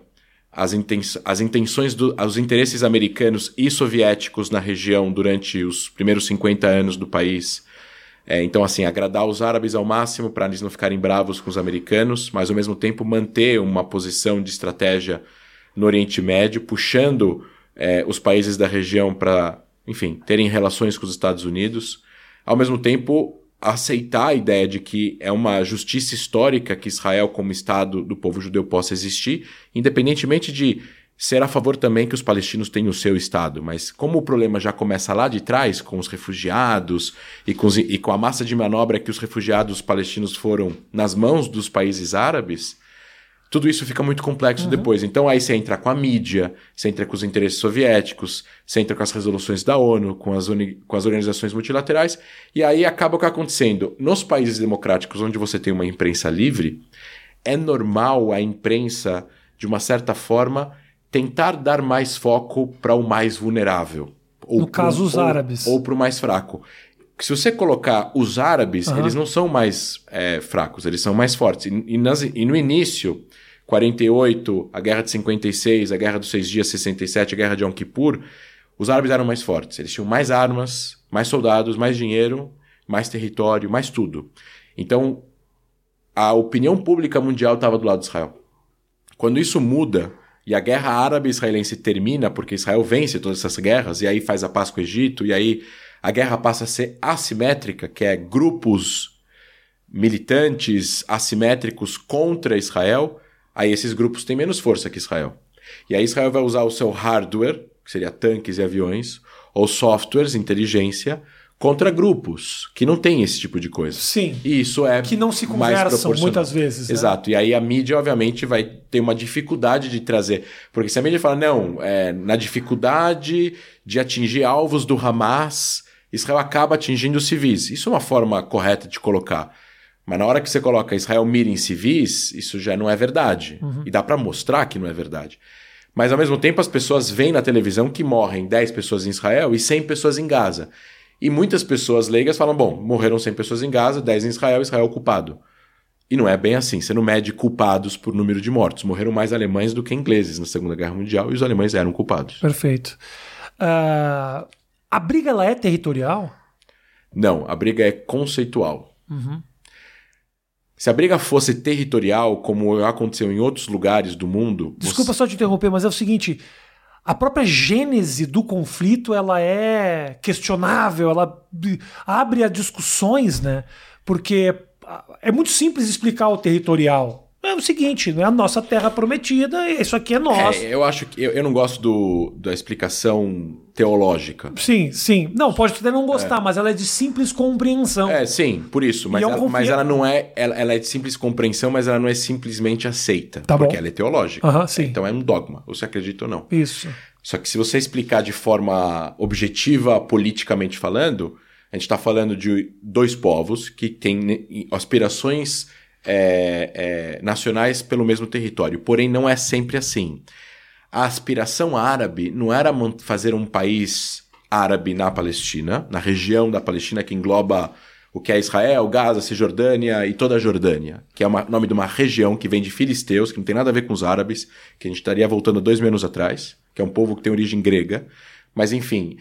Speaker 2: as, inten as intenções, do, os interesses americanos e soviéticos na região durante os primeiros 50 anos do país. É, então, assim, agradar os árabes ao máximo para eles não ficarem bravos com os americanos, mas ao mesmo tempo manter uma posição de estratégia no Oriente Médio, puxando é, os países da região para, enfim, terem relações com os Estados Unidos. Ao mesmo tempo, aceitar a ideia de que é uma justiça histórica que Israel, como Estado do povo judeu, possa existir, independentemente de ser a favor também que os palestinos tenham o seu Estado. Mas como o problema já começa lá de trás, com os refugiados e com, os- e com a massa de manobra que os refugiados palestinos foram nas mãos dos países árabes, tudo isso fica muito complexo depois. Então aí você entra com a mídia, você entra com os interesses soviéticos, você entra com as resoluções da ONU, com as, com as organizações multilaterais, e aí acaba o que acontecendo. Nos países democráticos, onde você tem uma imprensa livre, é normal a imprensa, de uma certa forma, tentar dar mais foco para o mais vulnerável. Ou
Speaker 1: No
Speaker 2: pro-
Speaker 1: caso, os
Speaker 2: ou-
Speaker 1: árabes.
Speaker 2: Ou para o mais fraco. Se você colocar os árabes,
Speaker 1: Aham.
Speaker 2: eles não são mais é, fracos, eles são mais fortes. E, e nas- e no início, 48, a Guerra de 56, a Guerra dos Seis Dias, 67, a Guerra de Yom Kippur, os árabes eram mais fortes. Eles tinham mais armas, mais soldados, mais dinheiro, mais território, mais tudo. Então, a opinião pública mundial estava do lado de Israel. Quando isso muda e a guerra árabe-israelense termina, porque Israel vence todas essas guerras, e aí faz a paz com o Egito, e aí a guerra passa a ser assimétrica, que é grupos militantes assimétricos contra Israel, aí esses grupos têm menos força que Israel. E aí Israel vai usar o seu hardware, que seria tanques e aviões, ou softwares, inteligência, contra grupos que não têm esse tipo de coisa.
Speaker 1: Sim.
Speaker 2: E isso é
Speaker 1: Que não se conversam muitas vezes. né?
Speaker 2: Exato. E aí a mídia, obviamente, vai ter uma dificuldade de trazer. Porque se a mídia fala, não, é, na dificuldade de atingir alvos do Hamas, Israel acaba atingindo os civis. Isso é uma forma correta de colocar. Mas na hora que você coloca Israel mira em civis, isso já não é verdade. E dá pra mostrar que não é verdade. Mas ao mesmo tempo as pessoas veem na televisão que morrem 10 pessoas em Israel e 100 pessoas em Gaza. E muitas pessoas leigas falam: bom, morreram 100 pessoas em Gaza, 10 em Israel, Israel é culpado. E não é bem assim. Você não mede culpados por número de mortos. Morreram mais alemães do que ingleses na Segunda Guerra Mundial e os alemães eram culpados.
Speaker 1: Perfeito. Ah, a briga ela é territorial?
Speaker 2: Não, a briga é conceitual. Se a briga fosse territorial, como aconteceu em outros lugares do mundo.
Speaker 1: Desculpa só te interromper, mas é o seguinte: a própria gênese do conflito ela é questionável, ela abre a discussões, né? Porque ah, é muito simples explicar o territorial. É o seguinte, não é a nossa terra prometida, isso aqui é nosso.
Speaker 2: É, eu acho que eu, eu não gosto do, da explicação teológica.
Speaker 1: Sim, sim. Não, pode até não gostar, mas ela é de simples compreensão.
Speaker 2: É, sim, por isso. Mas,
Speaker 1: é
Speaker 2: ela,
Speaker 1: confia-
Speaker 2: mas ela não é. Ela, ela é de simples compreensão, mas ela não é simplesmente aceita.
Speaker 1: Tá
Speaker 2: porque
Speaker 1: bom.
Speaker 2: ela é teológica.
Speaker 1: Sim.
Speaker 2: Então é um dogma. Você acredita ou não.
Speaker 1: Isso.
Speaker 2: Só que se você explicar de forma objetiva, politicamente falando, a gente está falando de dois povos que têm aspirações é, é, nacionais pelo mesmo território. Porém, não é sempre assim. A aspiração árabe não era fazer um país árabe na Palestina, na região da Palestina que engloba o que é Israel, Gaza, Cisjordânia e toda a Jordânia, que é o nome de uma região que vem de filisteus, que não tem nada a ver com os árabes, que a gente estaria voltando dois mil anos atrás, que é um povo que tem origem grega. Mas enfim,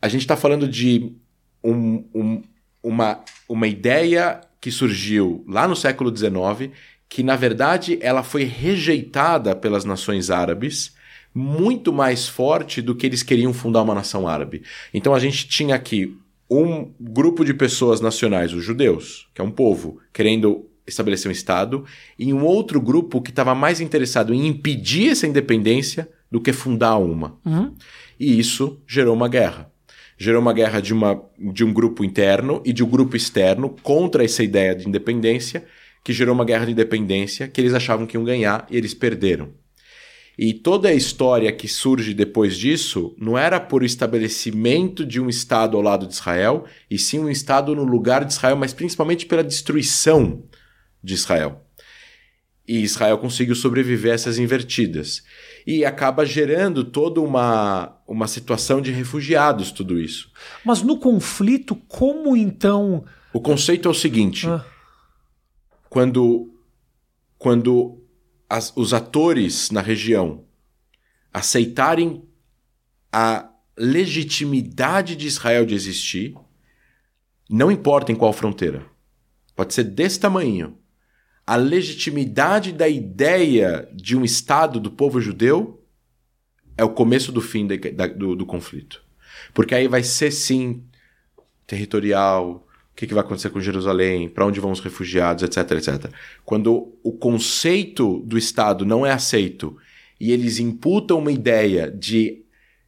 Speaker 2: a gente está falando de um- um- uma, uma ideia que surgiu lá no século XIX, que na verdade ela foi rejeitada pelas nações árabes muito mais forte do que eles queriam fundar uma nação árabe. Então a gente tinha aqui um grupo de pessoas nacionais, os judeus, que é um povo, querendo estabelecer um Estado, e um outro grupo que estava mais interessado em impedir essa independência do que fundar uma.
Speaker 1: Uhum.
Speaker 2: E isso gerou uma guerra. Gerou uma guerra de, uma, de um grupo interno e de um grupo externo contra essa ideia de independência, que gerou uma guerra de independência que eles achavam que iam ganhar e eles perderam. E toda a história que surge depois disso não era por estabelecimento de um Estado ao lado de Israel, e sim um Estado no lugar de Israel, mas principalmente pela destruição de Israel. E Israel conseguiu sobreviver a essas invertidas. E acaba gerando toda uma, uma situação de refugiados, tudo isso.
Speaker 1: Mas no conflito, como então.
Speaker 2: O conceito é o seguinte:
Speaker 1: Ah,
Speaker 2: quando, quando as- os atores na região aceitarem a legitimidade de Israel de existir, não importa em qual fronteira, pode ser desse tamanho, a legitimidade da ideia de um Estado do povo judeu é o começo do fim da- da- do, do conflito. Porque aí vai ser, sim, territorial, o que, que vai acontecer com Jerusalém, para onde vão os refugiados, etc, etc. Quando o conceito do Estado não é aceito e eles imputam uma ideia de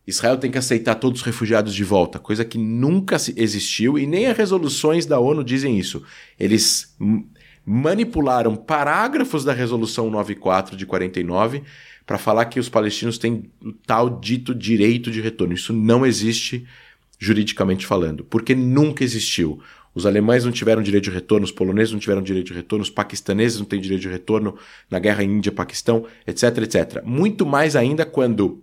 Speaker 2: Israel tem que aceitar todos os refugiados de volta, coisa que nunca existiu e nem as resoluções da ONU dizem isso. Eles manipularam parágrafos da resolução 94 de 49 para falar que os palestinos têm o tal dito direito de retorno. Isso não existe juridicamente falando, porque nunca existiu. Os alemães não tiveram direito de retorno, os poloneses não tiveram direito de retorno, os paquistaneses não têm direito de retorno na guerra Índia-Paquistão, etc, etc. Muito mais ainda quando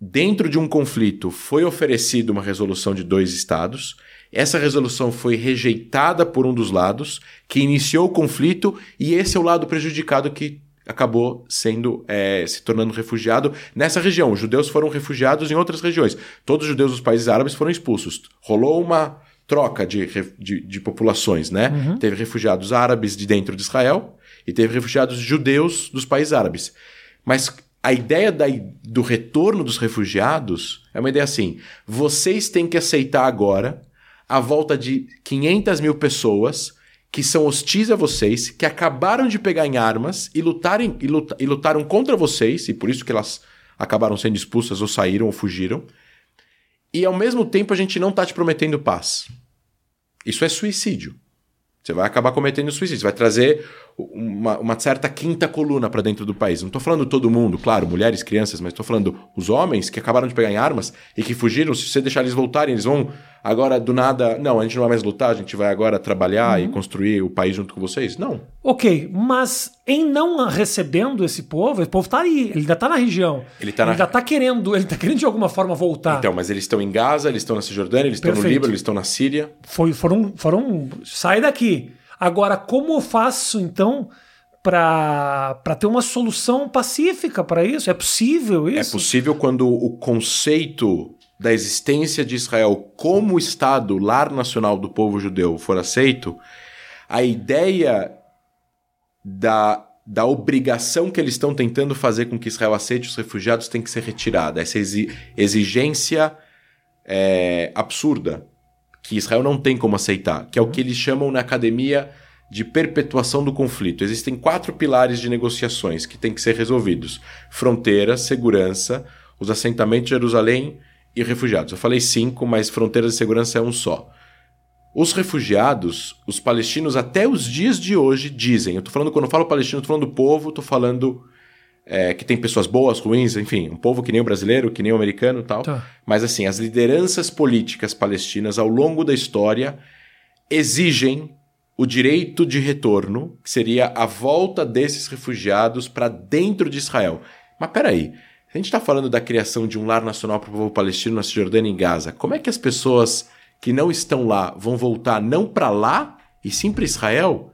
Speaker 2: dentro de um conflito foi oferecida uma resolução de dois estados, essa resolução foi rejeitada por um dos lados, que iniciou o conflito, e esse é o lado prejudicado que acabou sendo é, se tornando refugiado nessa região. Os judeus foram refugiados em outras regiões. Todos os judeus dos países árabes foram expulsos. Rolou uma troca de, de, de populações, né? Teve refugiados árabes de dentro de Israel e teve refugiados judeus dos países árabes. Mas a ideia da- do retorno dos refugiados é uma ideia assim: vocês têm que aceitar agora a volta de 500 mil pessoas que são hostis a vocês, que acabaram de pegar em armas e, lutarem, e, luta- e lutaram contra vocês, e por isso que elas acabaram sendo expulsas ou saíram ou fugiram. E ao mesmo tempo a gente não está te prometendo paz. Isso é suicídio. Você vai acabar cometendo suicídio. Você vai trazer uma, uma certa quinta coluna para dentro do país. Não estou falando todo mundo, claro, mulheres, crianças, mas estou falando os homens que acabaram de pegar em armas e que fugiram. Se você deixar eles voltarem, eles vão agora do nada. Não, a gente não vai mais lutar, a gente vai agora trabalhar e construir o país junto com vocês. Não.
Speaker 1: Ok, mas em não recebendo esse povo, esse povo tá aí, ele ainda tá na região.
Speaker 2: Ele tá na-
Speaker 1: ainda tá querendo, ele tá querendo de alguma forma voltar.
Speaker 2: Então, mas eles estão em Gaza, eles estão na Cisjordânia, eles estão no. Líbano, eles estão na Síria.
Speaker 1: Foi, foram, foram. Sai daqui. Agora, como eu faço então para ter uma solução pacífica para isso? É possível
Speaker 2: É
Speaker 1: isso?
Speaker 2: possível quando o conceito da existência de Israel como Estado, lar nacional do povo judeu, for aceito, a ideia da, da obrigação que eles estão tentando fazer com que Israel aceite os refugiados tem que ser retirada. Essa exi- exigência é, absurda que Israel não tem como aceitar, que é o que eles chamam na academia de perpetuação do conflito. Existem quatro pilares de negociações que têm que ser resolvidos: fronteira, segurança, os assentamentos de Jerusalém e refugiados. Eu falei cinco, mas fronteiras e segurança é um só. Os refugiados, os palestinos, até os dias de hoje dizem. Eu tô falando, quando eu falo palestino, eu tô falando do povo, tô falando é, que tem pessoas boas, ruins, enfim, um povo que nem o brasileiro, que nem o americano e tal.
Speaker 1: Tá.
Speaker 2: Mas assim, as lideranças políticas palestinas ao longo da história exigem o direito de retorno, que seria a volta desses refugiados para dentro de Israel. Mas peraí, a gente está falando da criação de um lar nacional para o povo palestino na Cisjordânia e em Gaza. Como é que as pessoas que não estão lá vão voltar não para lá e sim para Israel?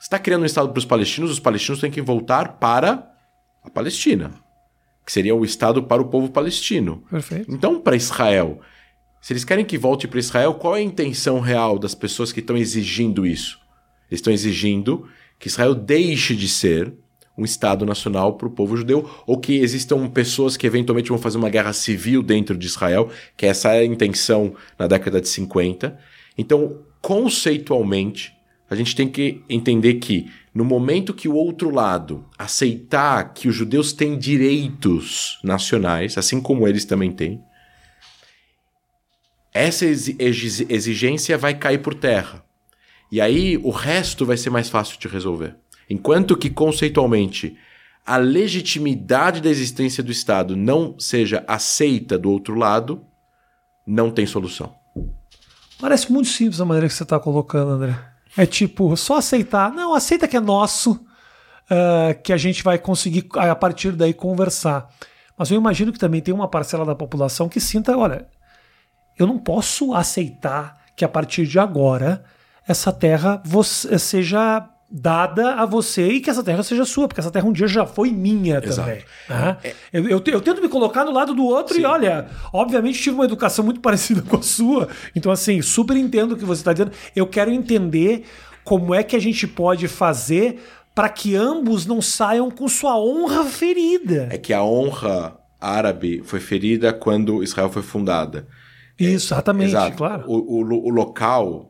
Speaker 2: Você está criando um Estado para os palestinos, os palestinos têm que voltar para a Palestina, que seria o Estado para o povo palestino.
Speaker 1: Perfeito.
Speaker 2: Então, para Israel, Se eles querem que volte para Israel, qual é a intenção real das pessoas que estão exigindo isso? Eles estão exigindo que Israel deixe de ser um Estado nacional para o povo judeu, ou que existam pessoas que eventualmente vão fazer uma guerra civil dentro de Israel, que essa é a intenção na década de 50. Então, conceitualmente, a gente tem que entender que no momento que o outro lado aceitar que os judeus têm direitos nacionais, assim como eles também têm, essa exigência vai cair por terra. E aí o resto vai ser mais fácil de resolver. Enquanto que conceitualmente a legitimidade da existência do Estado não seja aceita do outro lado, não tem solução.
Speaker 1: Parece muito simples a maneira que você está colocando, André. É tipo, só aceitar. Não, aceita que é nosso, uh, que a gente vai conseguir a partir daí conversar. Mas eu imagino que também tem uma parcela da população que sinta, olha, eu não posso aceitar que a partir de agora essa terra seja dada a você e que essa terra seja sua, porque essa terra um dia já foi minha Exato. também. Né? É. Eu, eu, eu, tento me colocar no lado do outro Sim. e olha, obviamente tive uma educação muito (laughs) parecida com a sua, então assim, super entendo o que você está dizendo. Eu quero entender como é que a gente pode fazer para que ambos não saiam com sua honra ferida.
Speaker 2: É que a honra árabe foi ferida quando Israel foi fundada.
Speaker 1: Isso, exatamente, é, claro.
Speaker 2: O, o, o local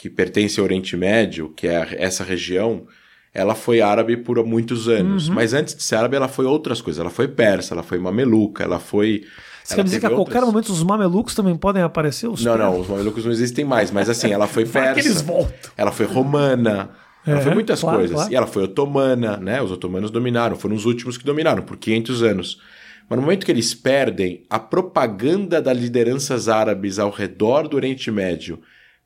Speaker 2: que pertence ao Oriente Médio, que é essa região, ela foi árabe por muitos anos. Uhum. Mas antes de ser árabe, ela foi outras coisas. Ela foi persa, ela foi mameluca, ela foi.
Speaker 1: Você ela quer dizer que a outras... qualquer momento os mamelucos também podem aparecer?
Speaker 2: Não, não, os mamelucos não existem mais. Mas assim, ela foi (laughs) persa. que eles voltam. Ela foi romana. Ela foi muitas claro, coisas. Claro. E ela foi otomana, né? Os otomanos dominaram, foram os últimos que dominaram por 500 anos. Mas no momento que eles perdem, a propaganda das lideranças árabes ao redor do Oriente Médio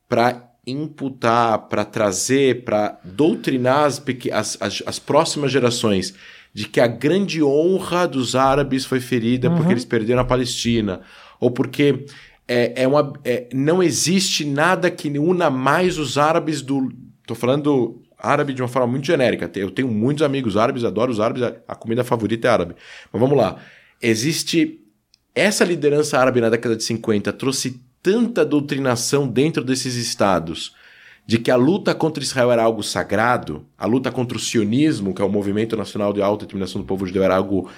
Speaker 2: para imputar, para trazer, para doutrinar as, as, as, as, próximas gerações de que a grande honra dos árabes foi ferida uhum. porque eles perderam a Palestina, ou porque é, é uma, é, não existe nada que una mais os árabes do. Estou falando árabe de uma forma muito genérica. Eu tenho muitos amigos árabes, adoro os árabes, a comida favorita é árabe. Mas vamos lá. Existe. Essa liderança árabe na década de 50 trouxe tanta doutrinação dentro desses estados de que a luta contra Israel era algo sagrado, a luta contra o sionismo, que é o movimento nacional de autodeterminação do povo judeu, era algo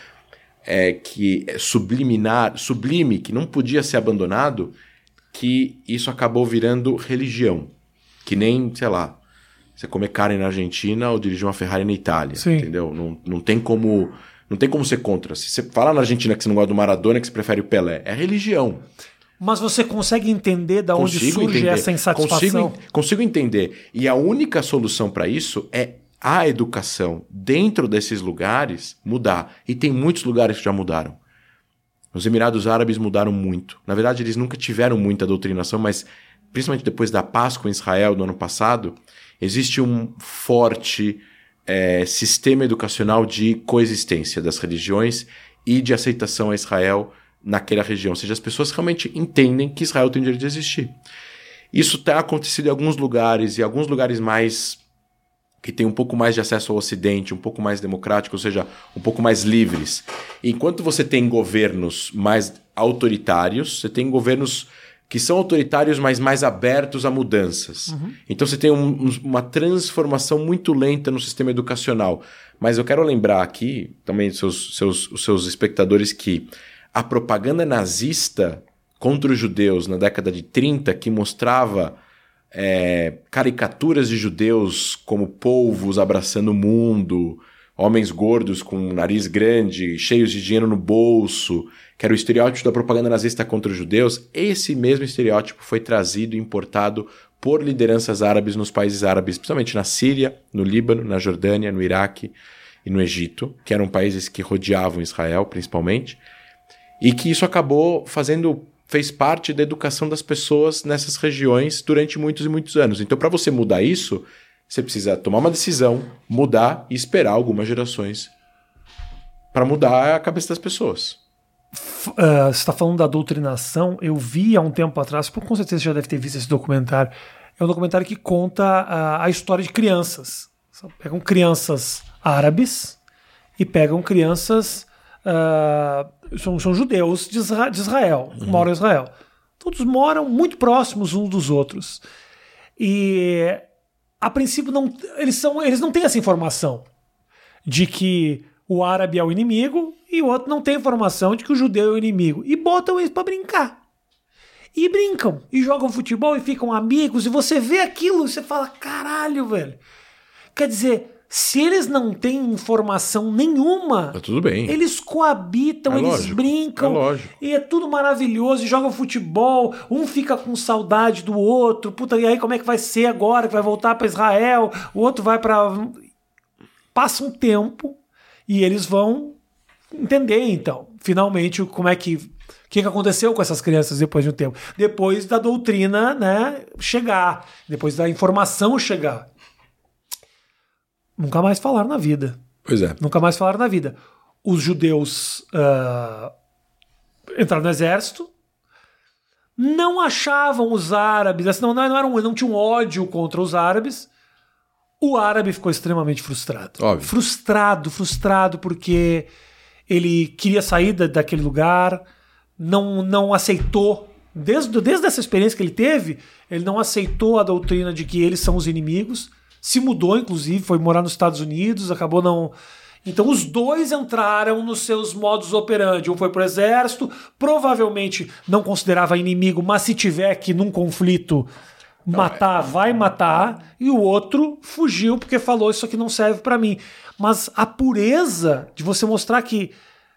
Speaker 2: é, que é subliminar, sublime, que não podia ser abandonado, que isso acabou virando religião. Que nem, sei lá, você comer carne na Argentina ou dirigir uma Ferrari na Itália, Sim. entendeu? Não, não tem como não tem como ser contra. Se você falar na Argentina que você não gosta do Maradona, que você prefere o Pelé, é religião.
Speaker 1: Mas você consegue entender da onde consigo surge entender. essa insatisfação?
Speaker 2: Consigo, consigo entender. E a única solução para isso é a educação dentro desses lugares mudar. E tem muitos lugares que já mudaram. Os Emirados Árabes mudaram muito. Na verdade, eles nunca tiveram muita doutrinação, mas principalmente depois da Páscoa em Israel do ano passado, existe um forte é, sistema educacional de coexistência das religiões e de aceitação a Israel naquela região. Ou seja, as pessoas realmente entendem que Israel tem o direito de existir. Isso tem acontecido em alguns lugares, e alguns lugares mais que têm um pouco mais de acesso ao Ocidente, um pouco mais democrático, ou seja, um pouco mais livres. Enquanto você tem governos mais autoritários, você tem governos que são autoritários, mas mais abertos a mudanças. Uhum. Então você tem um, uma transformação muito lenta no sistema educacional. Mas eu quero lembrar aqui, também seus, seus, os seus espectadores, que a propaganda nazista contra os judeus na década de 30, que mostrava é, caricaturas de judeus como polvos abraçando o mundo, homens gordos com nariz grande, cheios de dinheiro no bolso, que era o estereótipo da propaganda nazista contra os judeus, esse mesmo estereótipo foi trazido e importado por lideranças árabes nos países árabes, principalmente na Síria, no Líbano, na Jordânia, no Iraque e no Egito, que eram países que rodeavam Israel principalmente. E que isso acabou fazendo fez parte da educação das pessoas nessas regiões durante muitos e muitos anos. Então, para você mudar isso, você precisa tomar uma decisão, mudar e esperar algumas gerações para mudar a cabeça das pessoas.
Speaker 1: Uh, você está falando da doutrinação. Eu vi há um tempo atrás, com certeza você já deve ter visto esse documentário. É um documentário que conta a, a história de crianças. Pegam crianças árabes e pegam crianças uh, são, são judeus de Israel, uhum. moram em Israel. Todos moram muito próximos uns dos outros. E a princípio não, eles, são, eles não têm essa informação de que o árabe é o inimigo e o outro não tem informação de que o judeu é o inimigo. E botam isso para brincar. E brincam, e jogam futebol e ficam amigos, e você vê aquilo e você fala: caralho, velho. Quer dizer, se eles não têm informação nenhuma,
Speaker 2: Tá tudo bem.
Speaker 1: eles coabitam,
Speaker 2: É
Speaker 1: eles
Speaker 2: lógico,
Speaker 1: brincam.
Speaker 2: é.
Speaker 1: E é tudo maravilhoso, e jogam futebol, um fica com saudade do outro. Puta, e aí como é que vai ser agora que vai voltar para Israel? O outro vai para passa um tempo e eles vão entender então, finalmente como é que o que, que aconteceu com essas crianças depois de um tempo? Depois da doutrina, né, chegar, depois da informação chegar. Nunca mais falaram na vida.
Speaker 2: Pois é.
Speaker 1: Nunca mais falaram na vida. Os judeus ah, entraram no exército, não achavam os árabes, assim, não, não, eram, não tinham ódio contra os árabes. O árabe ficou extremamente frustrado.
Speaker 2: Óbvio.
Speaker 1: Frustrado, frustrado, porque ele queria sair da- daquele lugar, não, não aceitou. Desde, desde essa experiência que ele teve, ele não aceitou a doutrina de que eles são os inimigos. Se mudou, inclusive, foi morar nos Estados Unidos, acabou não. Então os dois entraram nos seus modos operandi. Um foi pro exército, provavelmente não considerava inimigo, mas se tiver que num conflito matar, vai matar, e o outro fugiu porque falou isso aqui não serve pra mim. Mas a pureza de você mostrar que,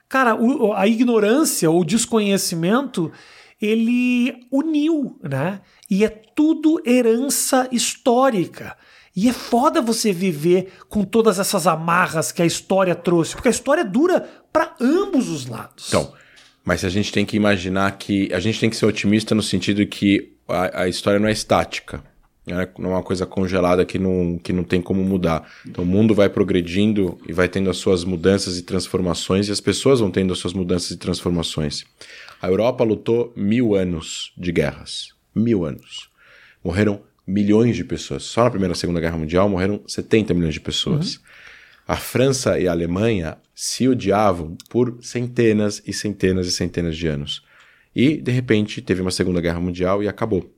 Speaker 1: cara, o- a ignorância ou o desconhecimento, ele uniu, né? E é tudo herança histórica. E é foda você viver com todas essas amarras que a história trouxe, porque a história dura pra ambos os lados.
Speaker 2: Então, mas a gente tem que imaginar que. A gente tem que ser otimista no sentido que a, a história não é estática. né? Não é uma coisa congelada que não, que não tem como mudar. Então o mundo vai progredindo e vai tendo as suas mudanças e transformações, e as pessoas vão tendo as suas mudanças e transformações. A Europa lutou mil anos de guerras. Mil anos. Morreram milhões de pessoas. Só na Primeira e Segunda Guerra Mundial morreram 70 milhões de pessoas. A França e a Alemanha se odiavam por centenas e centenas e centenas de anos. E, de repente, teve uma Segunda Guerra Mundial e acabou.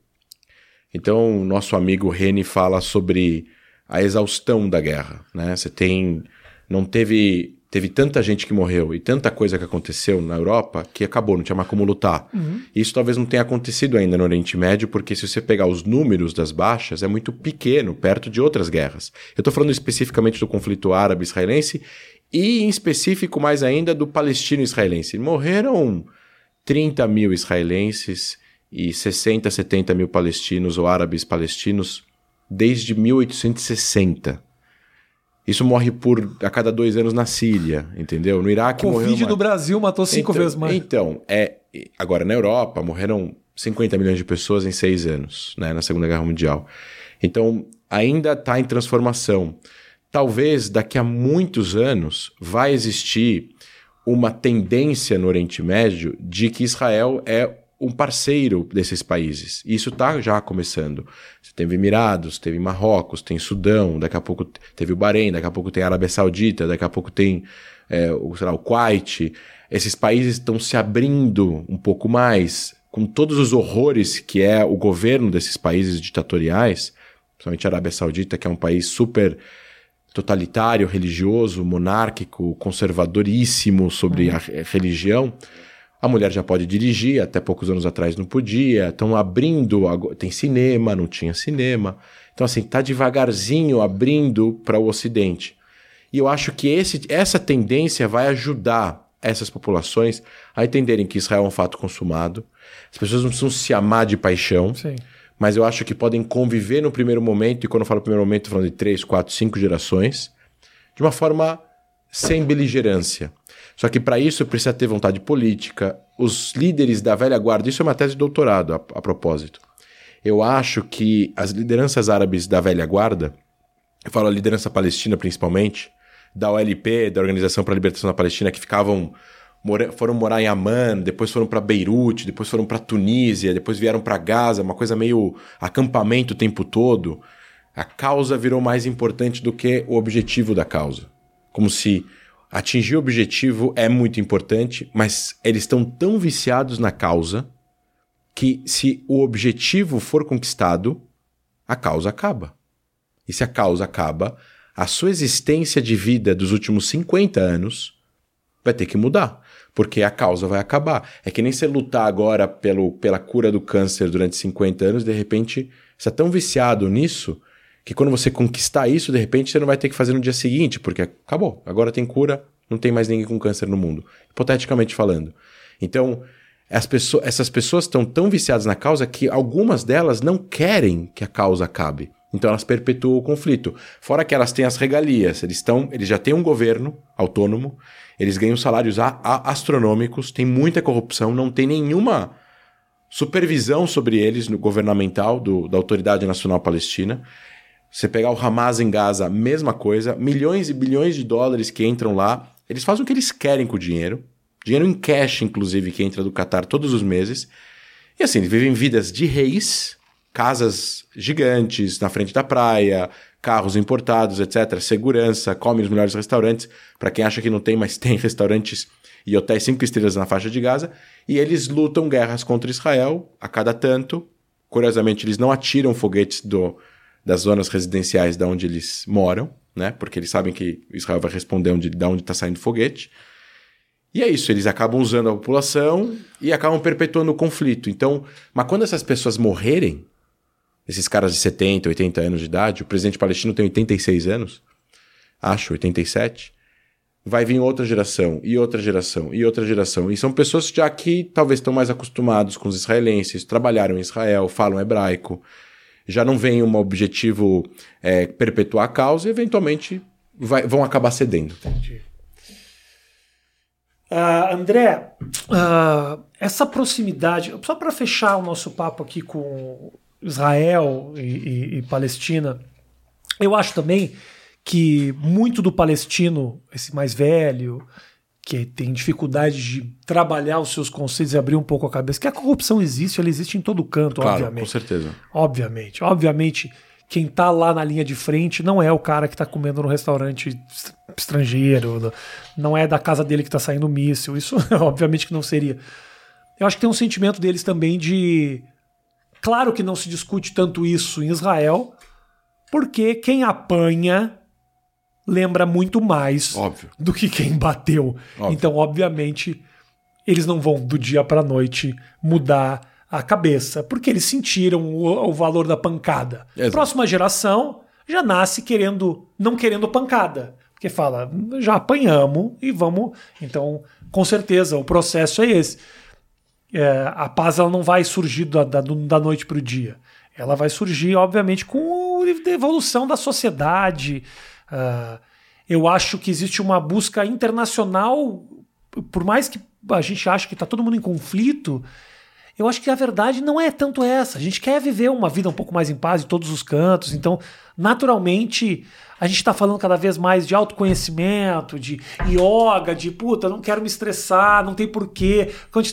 Speaker 2: Então, o nosso amigo Rene fala sobre a exaustão da guerra. Né? Você tem. Não teve. Teve tanta gente que morreu e tanta coisa que aconteceu na Europa que acabou, não tinha mais como lutar. Isso talvez não tenha acontecido ainda no Oriente Médio, porque se você pegar os números das baixas, é muito pequeno, perto de outras guerras. Eu estou falando especificamente do conflito árabe-israelense e, em específico, mais ainda, do palestino-israelense. Morreram 30 mil israelenses e 60, 70 mil palestinos ou árabes palestinos desde 1860. Isso morre por a cada dois anos na Síria, entendeu? No Iraque morreu
Speaker 1: Covid do Brasil matou cinco
Speaker 2: então,
Speaker 1: vezes mais.
Speaker 2: Então, é, agora na Europa morreram 50 milhões de pessoas em seis anos, né, na Segunda Guerra Mundial. Então, ainda está em transformação. Talvez daqui a muitos anos vai existir uma tendência no Oriente Médio de que Israel é um parceiro desses países. E isso está já começando. Você teve Emirados, teve Marrocos, tem Sudão, daqui a pouco teve o Bahrein, daqui a pouco tem a Arábia Saudita, daqui a pouco tem é, o, sei lá, o Kuwait. Esses países estão se abrindo um pouco mais, com todos os horrores que é o governo desses países ditatoriais, principalmente a Arábia Saudita, que é um país super totalitário, religioso, monárquico, conservadoríssimo sobre a re- religião. A mulher já pode dirigir, até poucos anos atrás não podia. Estão abrindo, tem cinema, não tinha cinema. Então, assim, tá devagarzinho abrindo para o Ocidente. E eu acho que esse, essa tendência vai ajudar essas populações a entenderem que Israel é um fato consumado. As pessoas não precisam se amar de paixão,
Speaker 1: Sim.
Speaker 2: mas eu acho que podem conviver no primeiro momento, e quando eu falo primeiro momento, estou falando de três, quatro, cinco gerações, de uma forma sem beligerância. Só que para isso precisa ter vontade política. Os líderes da velha guarda, isso é uma tese de doutorado a, a propósito. Eu acho que as lideranças árabes da velha guarda, eu falo a liderança palestina principalmente, da OLP, da Organização para a Libertação da Palestina, que ficavam foram morar em Amman, depois foram para Beirute, depois foram para Tunísia, depois vieram para Gaza, uma coisa meio acampamento o tempo todo. A causa virou mais importante do que o objetivo da causa. Como se atingir o objetivo é muito importante, mas eles estão tão viciados na causa que se o objetivo for conquistado, a causa acaba. E se a causa acaba, a sua existência de vida dos últimos 50 anos vai ter que mudar, porque a causa vai acabar. É que nem você lutar agora pelo, pela cura do câncer durante 50 anos, de repente você é tão viciado nisso que quando você conquistar isso, de repente você não vai ter que fazer no dia seguinte, porque acabou, agora tem cura, não tem mais ninguém com câncer no mundo, hipoteticamente falando. Então, pessoas, essas pessoas estão tão viciadas na causa que algumas delas não querem que a causa acabe. Então elas perpetuam o conflito. Fora que elas têm as regalias, eles estão, eles já têm um governo autônomo, eles ganham salários a, a, astronômicos, tem muita corrupção, não tem nenhuma supervisão sobre eles no governamental do, da Autoridade Nacional Palestina. Você pegar o Hamas em Gaza, mesma coisa, milhões e bilhões de dólares que entram lá, eles fazem o que eles querem com o dinheiro, dinheiro em cash, inclusive, que entra do Catar todos os meses. E assim, vivem vidas de reis, casas gigantes na frente da praia, carros importados, etc. Segurança, come nos melhores restaurantes. Para quem acha que não tem, mas (laughs) tem restaurantes e hotéis cinco estrelas na faixa de Gaza. E eles lutam guerras contra Israel a cada tanto. Curiosamente, eles não atiram foguetes do, das zonas residenciais da onde eles moram, né? Porque eles sabem que Israel vai responder onde, da onde está saindo foguete. E é isso, eles acabam usando a população e acabam perpetuando o conflito. Então, mas quando essas pessoas morrerem, esses caras de 70, 80 anos de idade, o presidente palestino tem 86 anos, acho, 87. Vai vir outra geração, e outra geração, e outra geração. E são pessoas já que talvez estão mais acostumados com os israelenses, trabalharam em Israel, falam hebraico, já não vem um objetivo é, perpetuar a causa e eventualmente vai, vão acabar cedendo.
Speaker 1: Uh, André, uh, essa proximidade, só para fechar o nosso papo aqui com Israel e, e, e Palestina, eu acho também que muito do palestino, esse mais velho, que tem dificuldade de trabalhar os seus conceitos e abrir um pouco a cabeça, que a corrupção existe, ela existe em todo canto,
Speaker 2: claro,
Speaker 1: obviamente.
Speaker 2: Com certeza.
Speaker 1: Obviamente. Obviamente, quem está lá na linha de frente não é o cara que está comendo no restaurante estrangeiro, não é da casa dele que está saindo míssil. Isso, (laughs) obviamente, que não seria. Eu acho que tem um sentimento deles também de Claro que não se discute tanto isso em Israel, porque quem apanha lembra muito mais
Speaker 2: Óbvio.
Speaker 1: do que quem bateu. Óbvio. Então, obviamente, eles não vão do dia para a noite mudar a cabeça, porque eles sentiram o, o valor da pancada. Exato. Próxima geração já nasce querendo, não querendo pancada, porque fala, já apanhamos e vamos. Então, com certeza, o processo é esse é, a paz ela não vai surgir da, da, da noite para o dia. Ela vai surgir, obviamente, com a evolução da sociedade. Uh, eu acho que existe uma busca internacional, por mais que a gente ache que está todo mundo em conflito, eu acho que a verdade não é tanto essa. A gente quer viver uma vida um pouco mais em paz em todos os cantos. Então, naturalmente, a gente está falando cada vez mais de autoconhecimento, de yoga, de puta, não quero me estressar, não tem porquê.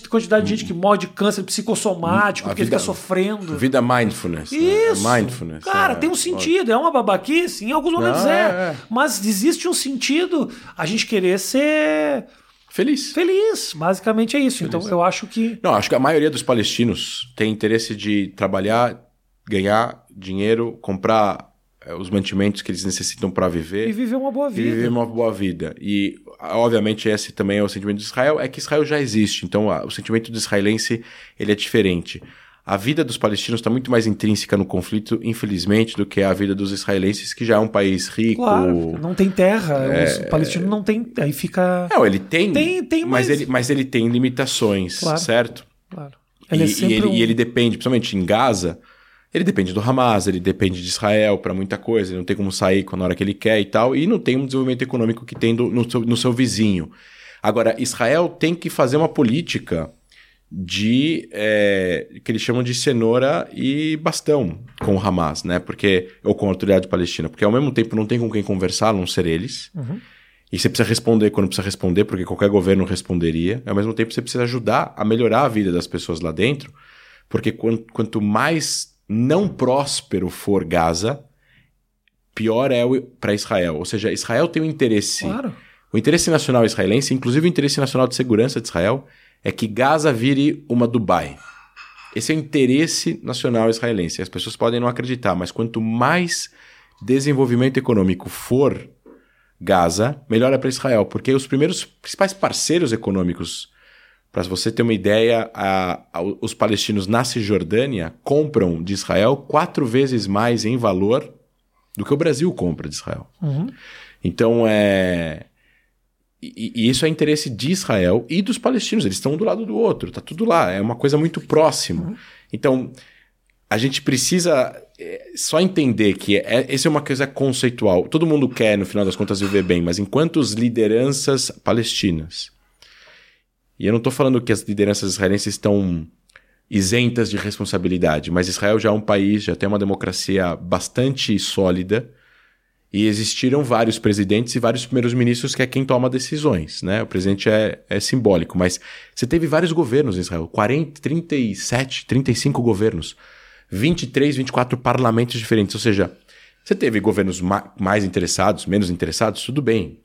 Speaker 1: Quantidade de gente que morre de câncer psicossomático, a porque vida, fica sofrendo.
Speaker 2: Vida mindfulness.
Speaker 1: Né? Isso.
Speaker 2: Né? Mindfulness.
Speaker 1: Cara, é, tem um sentido. É uma babaquice, em alguns momentos não, é, é. é. Mas existe um sentido a gente querer ser
Speaker 2: Feliz.
Speaker 1: Feliz, basicamente é isso. Então, Feliz. Então eu acho que.
Speaker 2: Não, acho que a maioria dos palestinos tem interesse de trabalhar, ganhar dinheiro, comprar é, os mantimentos que eles necessitam para viver.
Speaker 1: E viver uma boa vida.
Speaker 2: E viver uma boa vida. E, obviamente, esse também é o sentimento de Israel, é que Israel já existe. Então, o sentimento do israelense ele é diferente a vida dos palestinos está muito mais intrínseca no conflito, infelizmente, do que a vida dos israelenses, que já é um país rico.
Speaker 1: Claro, não tem terra. É, o palestino não tem. Aí fica.
Speaker 2: Não, ele tem. Tem, tem mas, mas ele, mas ele tem limitações, claro, certo?
Speaker 1: Claro.
Speaker 2: Ele e, é e, ele, um... e ele depende, principalmente em Gaza, ele depende do Hamas, ele depende de Israel para muita coisa, ele não tem como sair na hora que ele quer e tal, e não tem um desenvolvimento econômico que tem do, no, seu, no seu vizinho. Agora, Israel tem que fazer uma política de é, que eles chamam de cenoura e bastão com o Hamas, né? Porque ou com a autoridade palestina, porque ao mesmo tempo não tem com quem conversar, a não ser eles. Uhum. E você precisa responder quando precisa responder, porque qualquer governo responderia. Ao mesmo tempo você precisa ajudar a melhorar a vida das pessoas lá dentro, porque quanto, quanto mais não próspero for Gaza, pior é para Israel. Ou seja, Israel tem um interesse,
Speaker 1: claro.
Speaker 2: o interesse nacional israelense, inclusive o interesse nacional de segurança de Israel é que Gaza vire uma Dubai. Esse é o interesse nacional israelense. As pessoas podem não acreditar, mas quanto mais desenvolvimento econômico for Gaza, melhor é para Israel, porque os primeiros principais parceiros econômicos, para você ter uma ideia, a, a, os palestinos na Cisjordânia compram de Israel quatro vezes mais em valor do que o Brasil compra de Israel.
Speaker 1: Uhum.
Speaker 2: Então é e, e, isso é interesse de Israel e dos palestinos. Eles estão um do lado do outro, tá tudo lá. É uma coisa muito próxima. Uhum. Então a gente precisa é, só entender que é, essa é uma coisa conceitual. Todo mundo quer, no final das contas, viver bem, mas enquanto as lideranças palestinas, e eu não estou falando que as lideranças israelenses estão isentas de responsabilidade, mas Israel já é um país, já tem uma democracia bastante sólida, e existiram vários presidentes e vários primeiros ministros que é quem toma decisões, né? O presidente é, é simbólico, mas você teve vários governos em Israel, 40, 37, 35 governos. 23, 24 parlamentos diferentes. Ou seja, você teve governos ma mais interessados, menos interessados, tudo bem.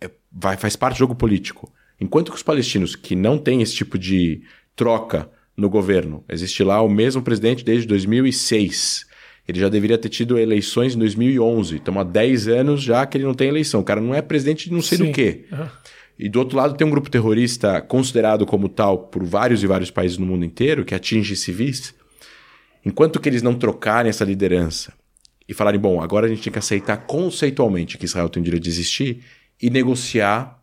Speaker 2: É, vai, faz parte do jogo político. Enquanto que os palestinos, que não têm esse tipo de troca no governo, existe lá o mesmo presidente desde 2006. Ele já deveria ter tido eleições em 2011. Então, há 10 anos já que ele não tem eleição. O cara não é presidente de não sei Sim. do quê. Uhum. E do outro lado tem um grupo terrorista considerado como tal por vários e vários países no mundo inteiro, que atinge civis, Enquanto que eles não trocarem essa liderança e falarem, bom, agora a gente tem que aceitar conceitualmente que Israel tem o direito de existir e negociar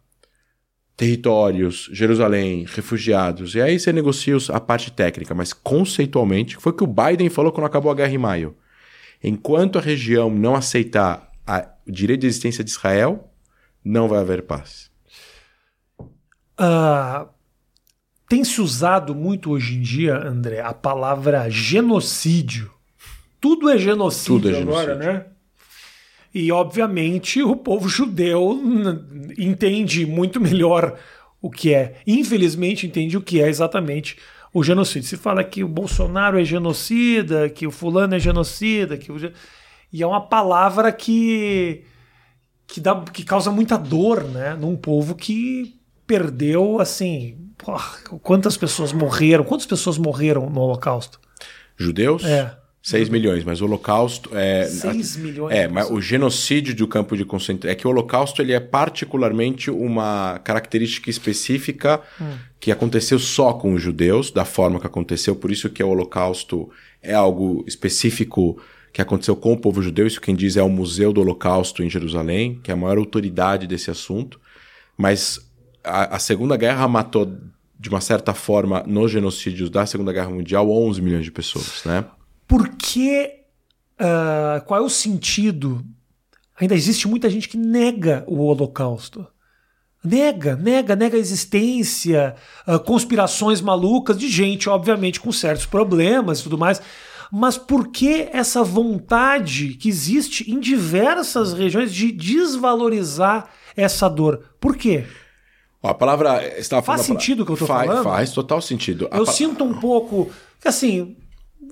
Speaker 2: territórios, Jerusalém, refugiados. E aí você negocia a parte técnica, mas conceitualmente, foi o que o Biden falou quando acabou a guerra em maio. Enquanto a região não aceitar a, o direito de existência de Israel, não vai haver paz.
Speaker 1: Uh, tem se usado muito hoje em dia, André, a palavra genocídio. Tudo é genocídio, Tudo é agora, genocídio. né? E, obviamente, o povo judeu entende muito melhor o que é. Infelizmente, entende o que é exatamente o genocídio. Se fala que o Bolsonaro é genocida, que o fulano é genocida, que o... e é uma palavra que que, dá, que causa muita dor, né, num povo que perdeu assim Porra, quantas pessoas morreram? Quantas pessoas morreram no Holocausto?
Speaker 2: Judeus?
Speaker 1: É.
Speaker 2: 6 milhões, mas o Holocausto é
Speaker 1: 6 milhões.
Speaker 2: É, mas o genocídio do campo de concentração é que o Holocausto ele é particularmente uma característica específica hum. que aconteceu só com os judeus, da forma que aconteceu, por isso que o Holocausto é algo específico que aconteceu com o povo judeu, isso quem diz é o Museu do Holocausto em Jerusalém, que é a maior autoridade desse assunto. Mas a, a Segunda Guerra matou de uma certa forma, nos genocídios da Segunda Guerra Mundial, 11 milhões de pessoas, né?
Speaker 1: Por que... Uh, qual é o sentido? Ainda existe muita gente que nega o Holocausto. Nega, nega, nega a existência, uh, conspirações malucas de gente, obviamente, com certos problemas e tudo mais. Mas por que essa vontade que existe em diversas regiões de desvalorizar essa dor? Por quê?
Speaker 2: A palavra.
Speaker 1: Faz sentido o que eu estou falando?
Speaker 2: Faz total sentido.
Speaker 1: Eu sinto um pouco. Assim,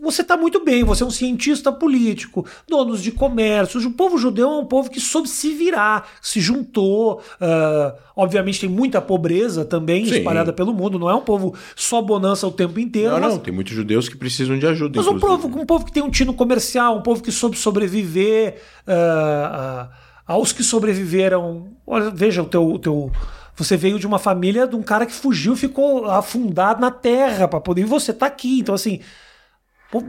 Speaker 1: você está muito bem, você é um cientista político, donos de comércio. O povo judeu é um povo que soube se virar, se juntou. Uh, obviamente tem muita pobreza também Sim. espalhada pelo mundo, não é um povo só bonança o tempo inteiro.
Speaker 2: Não,
Speaker 1: mas...
Speaker 2: não, tem muitos judeus que precisam de ajuda.
Speaker 1: Mas um povo, um povo que tem um tino comercial, um povo que soube sobreviver. Uh, uh, aos que sobreviveram. Olha, veja o teu. O teu você veio de uma família de um cara que fugiu, ficou afundado na terra para poder. E você tá aqui. Então, assim,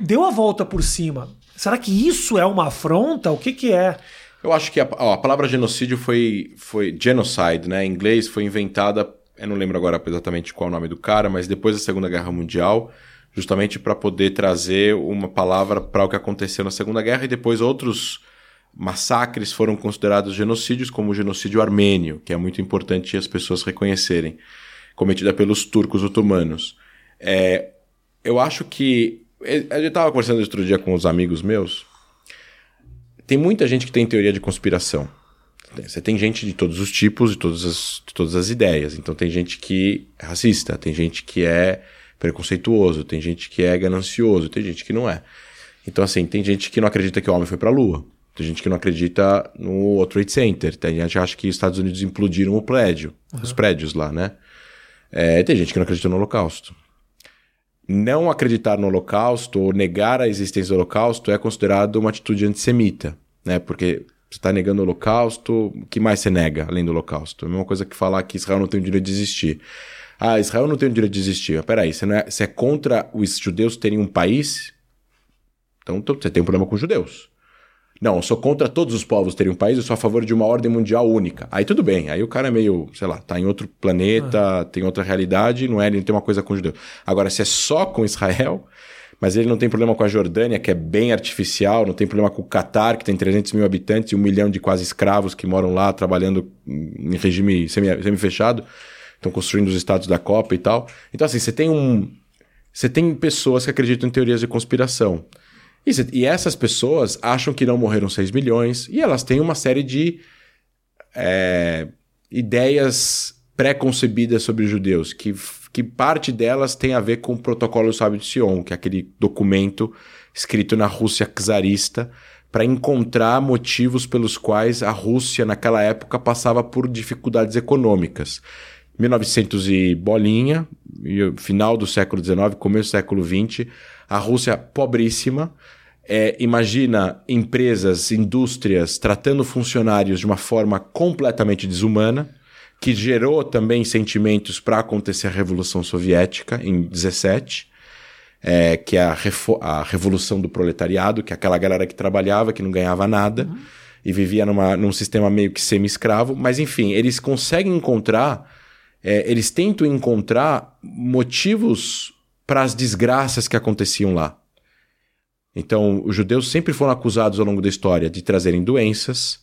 Speaker 1: deu a volta por cima. Será que isso é uma afronta? O que, que é?
Speaker 2: Eu acho que a, ó, a palavra genocídio foi, foi genocide, né? Em inglês foi inventada, eu não lembro agora exatamente qual é o nome do cara, mas depois da Segunda Guerra Mundial, justamente para poder trazer uma palavra para o que aconteceu na Segunda Guerra e depois outros massacres foram considerados genocídios, como o genocídio armênio, que é muito importante as pessoas reconhecerem, cometida pelos turcos otomanos. É, eu acho que. Eu estava conversando outro dia com os amigos meus. Tem muita gente que tem teoria de conspiração. Você tem gente de todos os tipos, de todas as, de todas as ideias. Então tem gente que é racista, tem gente que é preconceituoso, tem gente que é ganancioso, tem gente que não é. Então, assim, tem gente que não acredita que o homem foi para a Lua. Tem gente que não acredita no Trade Center. Tem gente que acha que os Estados Unidos implodiram o prédio, uhum. os prédios lá, né? É, tem gente que não acredita no Holocausto. Não acreditar no Holocausto ou negar a existência do Holocausto é considerado uma atitude antissemita, né? Porque você está negando o Holocausto, o que mais você nega além do Holocausto? É a mesma coisa que falar que Israel não tem o direito de existir. Ah, Israel não tem o direito de existir. Mas peraí, você, não é, você é contra os judeus terem um país? Então você tem um problema com os judeus. Não, eu sou contra todos os povos terem um país, eu sou a favor de uma ordem mundial única. Aí tudo bem, aí o cara é meio, sei lá, tá em outro planeta, ah. tem outra realidade, não é, ele não tem uma coisa com os judeus. Agora, se é só com Israel, mas ele não tem problema com a Jordânia, que é bem artificial, não tem problema com o Catar, que tem 300 mil habitantes e um milhão de quase escravos que moram lá trabalhando em regime semi-fechado, estão construindo os estados da Copa e tal. Então, assim, você tem um. Você tem pessoas que acreditam em teorias de conspiração. E, essas pessoas acham que não morreram 6 milhões e elas têm uma série de é, ideias pré-concebidas sobre os judeus, que, que parte delas tem a ver com o protocolo sábio de Sion, que é aquele documento escrito na Rússia czarista para encontrar motivos pelos quais a Rússia naquela época passava por dificuldades econômicas. 1900 e bolinha, final do século XIX, começo do século XX, a Rússia pobríssima. É, imagina empresas, indústrias tratando funcionários de uma forma completamente desumana, que gerou também sentimentos para acontecer a Revolução Soviética em 17, é, que é a, a, Revolução do Proletariado, que é aquela galera que trabalhava, que não ganhava nada uhum. e vivia numa, num sistema meio que semi-escravo. Mas enfim, eles conseguem encontrar, é, eles tentam encontrar motivos para as desgraças que aconteciam lá. Então, os judeus sempre foram acusados ao longo da história de trazerem doenças,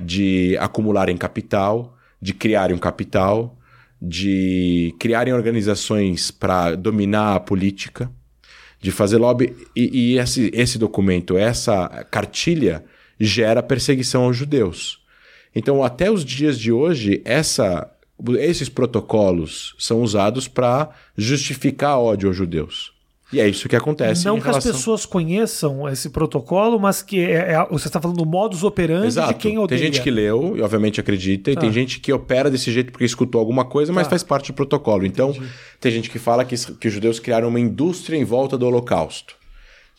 Speaker 2: de acumularem capital, de criarem um capital, de criarem organizações para dominar a política, de fazer lobby. E, e esse, esse documento, essa cartilha, gera perseguição aos judeus. Então, até os dias de hoje, essa esses protocolos são usados para justificar ódio aos judeus. E é isso que acontece.
Speaker 1: Não que relação... as pessoas conheçam esse protocolo, mas que é, é, você está falando do modus operandi Exato. de quem odeia.
Speaker 2: Tem gente que leu e obviamente acredita, e tem ah. gente que opera desse jeito porque escutou alguma coisa, mas ah. faz parte do protocolo. Então, Entendi. tem gente que fala que, que os judeus criaram uma indústria em volta do Holocausto.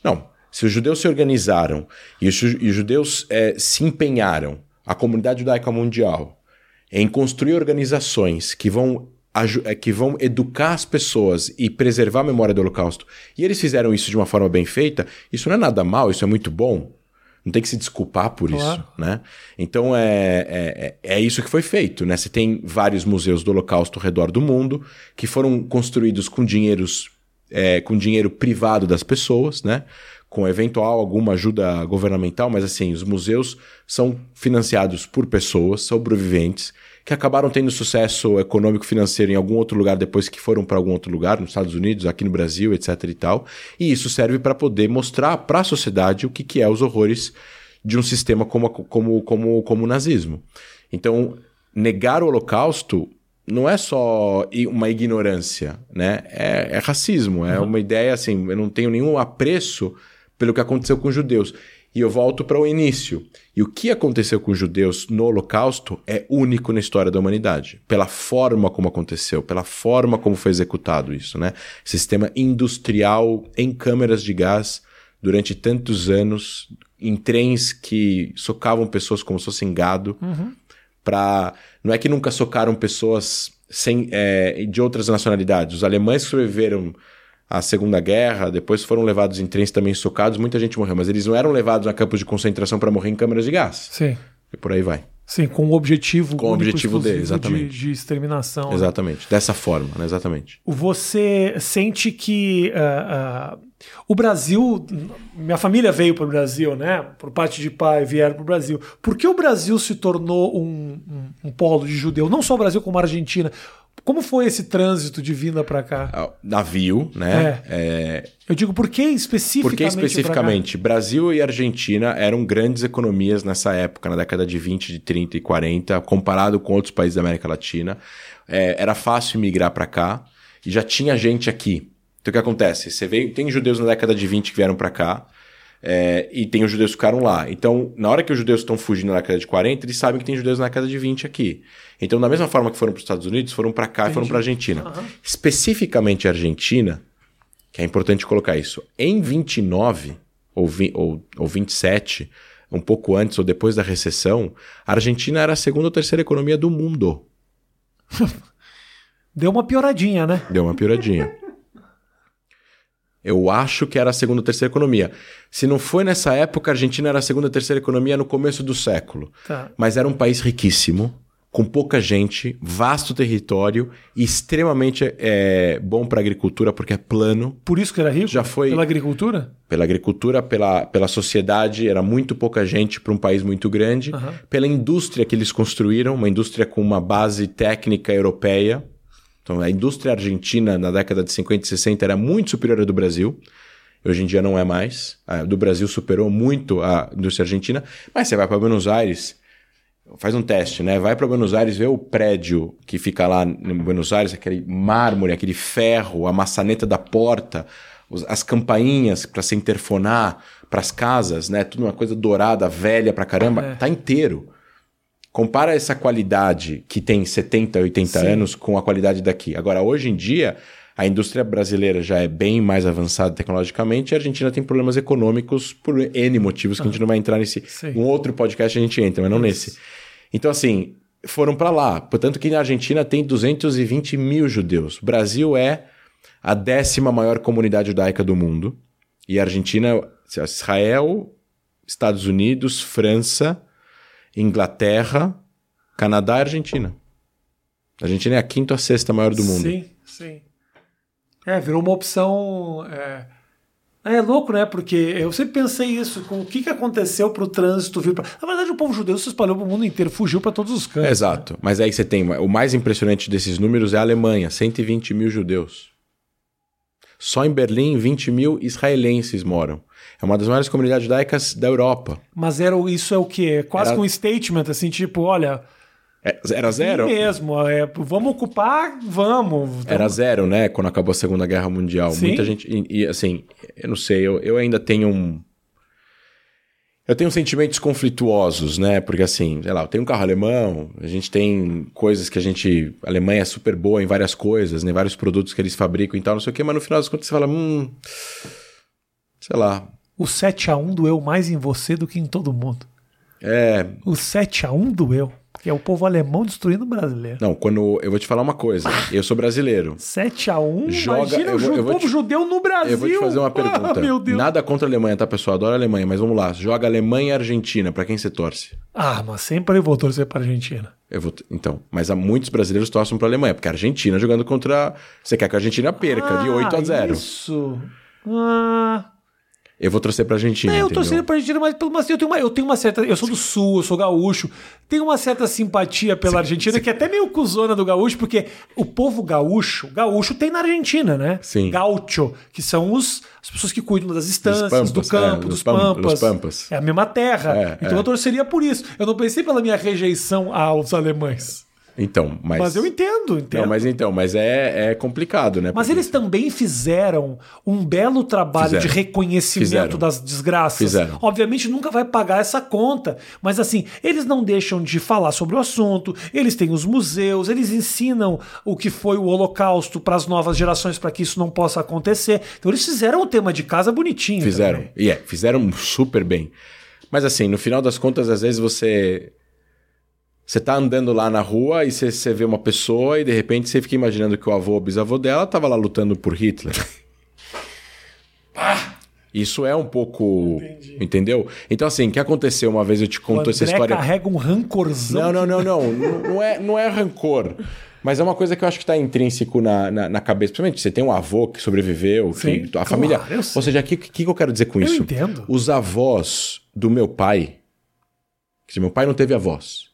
Speaker 2: Não. Se os judeus se organizaram e os, e os judeus é, se empenharam, a comunidade judaica mundial, em construir organizações que vão, eh, que vão educar as pessoas e preservar a memória do Holocausto, e eles fizeram isso de uma forma bem feita, isso não é nada mal, isso é muito bom. Não tem que se desculpar por claro. isso, né? Então é, é, é, isso que foi feito, né? Você tem vários museus do Holocausto ao redor do mundo que foram construídos com dinheiros é, com dinheiro privado das pessoas, né? Com eventual alguma ajuda governamental, mas assim, os museus são financiados por pessoas sobreviventes que acabaram tendo sucesso econômico financeiro em algum outro lugar depois que foram para algum outro lugar, nos Estados Unidos, aqui no Brasil, etc e tal. E isso serve para poder mostrar para a sociedade o que, que é os horrores de um sistema como, como, como, como o nazismo. Então, negar o Holocausto não é só uma ignorância, né? É, é racismo, é uhum. uma ideia assim. Eu não tenho nenhum apreço pelo que aconteceu com os judeus. E eu volto para o início. E o que aconteceu com os judeus no Holocausto é único na história da humanidade. Pela forma como aconteceu, pela forma como foi executado isso, né? Sistema industrial em câmeras de gás durante tantos anos, em trens que socavam pessoas como se fossem gado. Uhum. Pra... Não é que nunca socaram pessoas sem, é, de outras nacionalidades. Os alemães sobreviveram a Segunda Guerra, depois foram levados em trens também socados, muita gente morreu, mas eles não eram levados a campos de concentração para morrer em câmeras de gás.
Speaker 1: Sim.
Speaker 2: E por aí vai.
Speaker 1: Sim, com o objetivo
Speaker 2: com o objetivo dele, exatamente.
Speaker 1: De, de exterminação.
Speaker 2: Né? Exatamente, né? dessa forma, né? exatamente.
Speaker 1: Você sente que uh, uh, o Brasil, minha família veio para o Brasil, né? Por parte de pai vieram para o Brasil. Por que o Brasil se tornou um, um, um polo de judeu? Não só o Brasil como a Argentina. Como foi esse trânsito de vinda para cá?
Speaker 2: Ah, navio, né?
Speaker 1: É. É... Eu digo, por que especificamente?
Speaker 2: Por que especificamente? Brasil e Argentina eram grandes economias nessa época, na década de 20, de 30 e 40, comparado com outros países da América Latina. É, era fácil migrar para cá e já tinha gente aqui. Então o que acontece? Você vê, tem judeus na década de 20 que vieram para cá. É, e tem os judeus que ficaram lá. Então, na hora que os judeus estão fugindo na década de 40, eles sabem que tem judeus na década de 20 aqui. Então, da mesma forma que foram para os Estados Unidos, foram para cá Entendi. e foram para a Argentina. Uhum. Especificamente a Argentina, que é importante colocar isso. Em 29 ou, vi, ou, ou 27, um pouco antes ou depois da recessão, a Argentina era a segunda ou terceira economia do mundo. (laughs)
Speaker 1: Deu uma pioradinha, né?
Speaker 2: Deu uma pioradinha. (laughs) Eu acho que era a segunda ou terceira economia. Se não foi nessa época, a Argentina era a segunda ou terceira economia no começo do século.
Speaker 1: Tá.
Speaker 2: Mas era um país riquíssimo, com pouca gente, vasto território e extremamente é, bom para agricultura, porque é plano.
Speaker 1: Por isso que era rico?
Speaker 2: Já foi-
Speaker 1: Pela agricultura?
Speaker 2: Pela agricultura, pela, pela sociedade, era muito pouca gente para um país muito grande.
Speaker 1: Aham.
Speaker 2: Pela indústria que eles construíram, uma indústria com uma base técnica europeia. Então, a indústria argentina na década de 50 e 60 era muito superior à do Brasil. Hoje em dia não é mais. A do Brasil superou muito a indústria argentina. Mas você vai para Buenos Aires, faz um teste, né? Vai para Buenos Aires, vê o prédio que fica lá em Buenos Aires, aquele mármore, aquele ferro, a maçaneta da porta, as campainhas para se interfonar para as casas, né? Tudo uma coisa dourada, velha pra caramba.
Speaker 1: É.
Speaker 2: Tá inteiro. Compara essa qualidade que tem 70, 80
Speaker 1: Sim.
Speaker 2: anos com a qualidade daqui. Agora, hoje em dia, a indústria brasileira já é bem mais avançada tecnologicamente e a Argentina tem problemas econômicos por N motivos que a gente não vai entrar nesse.
Speaker 1: Sim.
Speaker 2: Um outro podcast a gente entra, mas não nesse. Então, assim, foram para lá. Portanto, que na Argentina tem 220 mil judeus. O Brasil é a décima maior comunidade judaica do mundo. E a Argentina, Israel, Estados Unidos, França, Inglaterra, Canadá e Argentina. A Argentina é a quinta ou a sexta maior do mundo.
Speaker 1: Sim, sim. É, virou uma opção. É, é louco, né? Porque eu sempre pensei isso, com o que, que aconteceu pro trânsito vir pra. Na verdade, o povo judeu se espalhou pro mundo inteiro, fugiu para todos os cantos.
Speaker 2: Exato. Mas aí você tem. O mais impressionante desses números é a Alemanha: 120 mil judeus. Só em Berlim, 20 mil israelenses moram. É uma das maiores comunidades judaicas da Europa.
Speaker 1: Mas era, isso é o quê? Quase
Speaker 2: Era-
Speaker 1: que um statement, assim, tipo, olha.
Speaker 2: É, Era zero?
Speaker 1: sim mesmo, é, vamos ocupar, vamos. Então,
Speaker 2: Era zero, né? Quando acabou a Segunda Guerra Mundial.
Speaker 1: Sim.
Speaker 2: Muita gente. E, e, assim, eu não sei, eu, eu ainda tenho um. Eu tenho sentimentos conflituosos, né? Porque assim, sei lá, eu tenho um carro alemão, a gente tem coisas que a gente. A Alemanha é super boa em várias coisas, né? Vários produtos que eles fabricam e tal, não sei o quê, mas no final das contas você fala, hum. Sei lá.
Speaker 1: O 7x1 doeu mais em você do que em todo mundo.
Speaker 2: É.
Speaker 1: O 7x1 doeu. Que é o povo alemão destruindo o brasileiro.
Speaker 2: Não, quando. Eu vou te falar uma coisa. Eu sou brasileiro.
Speaker 1: 7x1,
Speaker 2: Joga-
Speaker 1: imagina
Speaker 2: eu
Speaker 1: o
Speaker 2: vou- eu vou
Speaker 1: povo
Speaker 2: te-
Speaker 1: judeu no Brasil.
Speaker 2: Eu vou te fazer uma pergunta.
Speaker 1: Ah, meu Deus.
Speaker 2: Nada contra a Alemanha, tá, pessoal? Adoro a Alemanha, mas vamos lá. Joga Alemanha e Argentina. Pra quem você torce?
Speaker 1: Ah, mas sempre eu vou torcer para a Argentina.
Speaker 2: Eu vou Então, mas há muitos brasileiros torcem pra Alemanha, porque a Argentina jogando contra. Você quer que a Argentina perca de 8 a 0.
Speaker 1: Ah, Isso. Ah,
Speaker 2: Eu vou torcer pra Argentina.
Speaker 1: é, eu
Speaker 2: entendeu?
Speaker 1: torceria pra Argentina, mas, pelo- mas eu, tenho uma, eu tenho uma certa. Eu sou do sul, eu sou gaúcho. Tenho uma certa simpatia pela Argentina, que é até meio cuzona do gaúcho, porque o povo gaúcho, gaúcho tem na Argentina, né?
Speaker 2: Sim.
Speaker 1: Gaucho, que são os, as pessoas que cuidam das estâncias,
Speaker 2: pampas,
Speaker 1: do campo,
Speaker 2: é,
Speaker 1: dos
Speaker 2: dos pam-
Speaker 1: pampas.
Speaker 2: dos pampas.
Speaker 1: É a mesma terra.
Speaker 2: É,
Speaker 1: então
Speaker 2: é.
Speaker 1: eu torceria por isso. Eu não pensei pela minha rejeição aos alemães.
Speaker 2: Então, mas.
Speaker 1: Mas, eu entendo, entendo.
Speaker 2: Não, mas então, mas é, é complicado, né?
Speaker 1: Mas eles também fizeram um belo trabalho
Speaker 2: Fizeram.
Speaker 1: de reconhecimento
Speaker 2: Fizeram.
Speaker 1: das desgraças.
Speaker 2: Fizeram.
Speaker 1: Obviamente nunca vai pagar essa conta, mas assim, eles não deixam de falar sobre o assunto, eles têm os museus, eles ensinam o que foi o Holocausto para as novas gerações para que isso não possa acontecer. Então eles fizeram o tema de casa bonitinho.
Speaker 2: Fizeram. E é, fizeram super bem. Mas assim, no final das contas, às vezes você. Você tá andando lá na rua e você, você vê uma pessoa e de repente você fica imaginando que o avô ou bisavô dela tava lá lutando por Hitler. (laughs) Isso é um pouco. Entendeu? Então, assim, o que aconteceu uma vez eu te conto essa história.
Speaker 1: carrega um rancorzão.
Speaker 2: Não, não, não, não. Não, é, não é rancor. Mas é uma coisa que eu acho que está intrínseco na, na, na cabeça. Principalmente, você tem um avô que sobreviveu, que
Speaker 1: Sim,
Speaker 2: a
Speaker 1: claro,
Speaker 2: família. Ou seja, o que, que, que eu quero dizer com
Speaker 1: Eu
Speaker 2: isso?
Speaker 1: entendo.
Speaker 2: Os avós do meu pai. Quer dizer, meu pai não teve avós.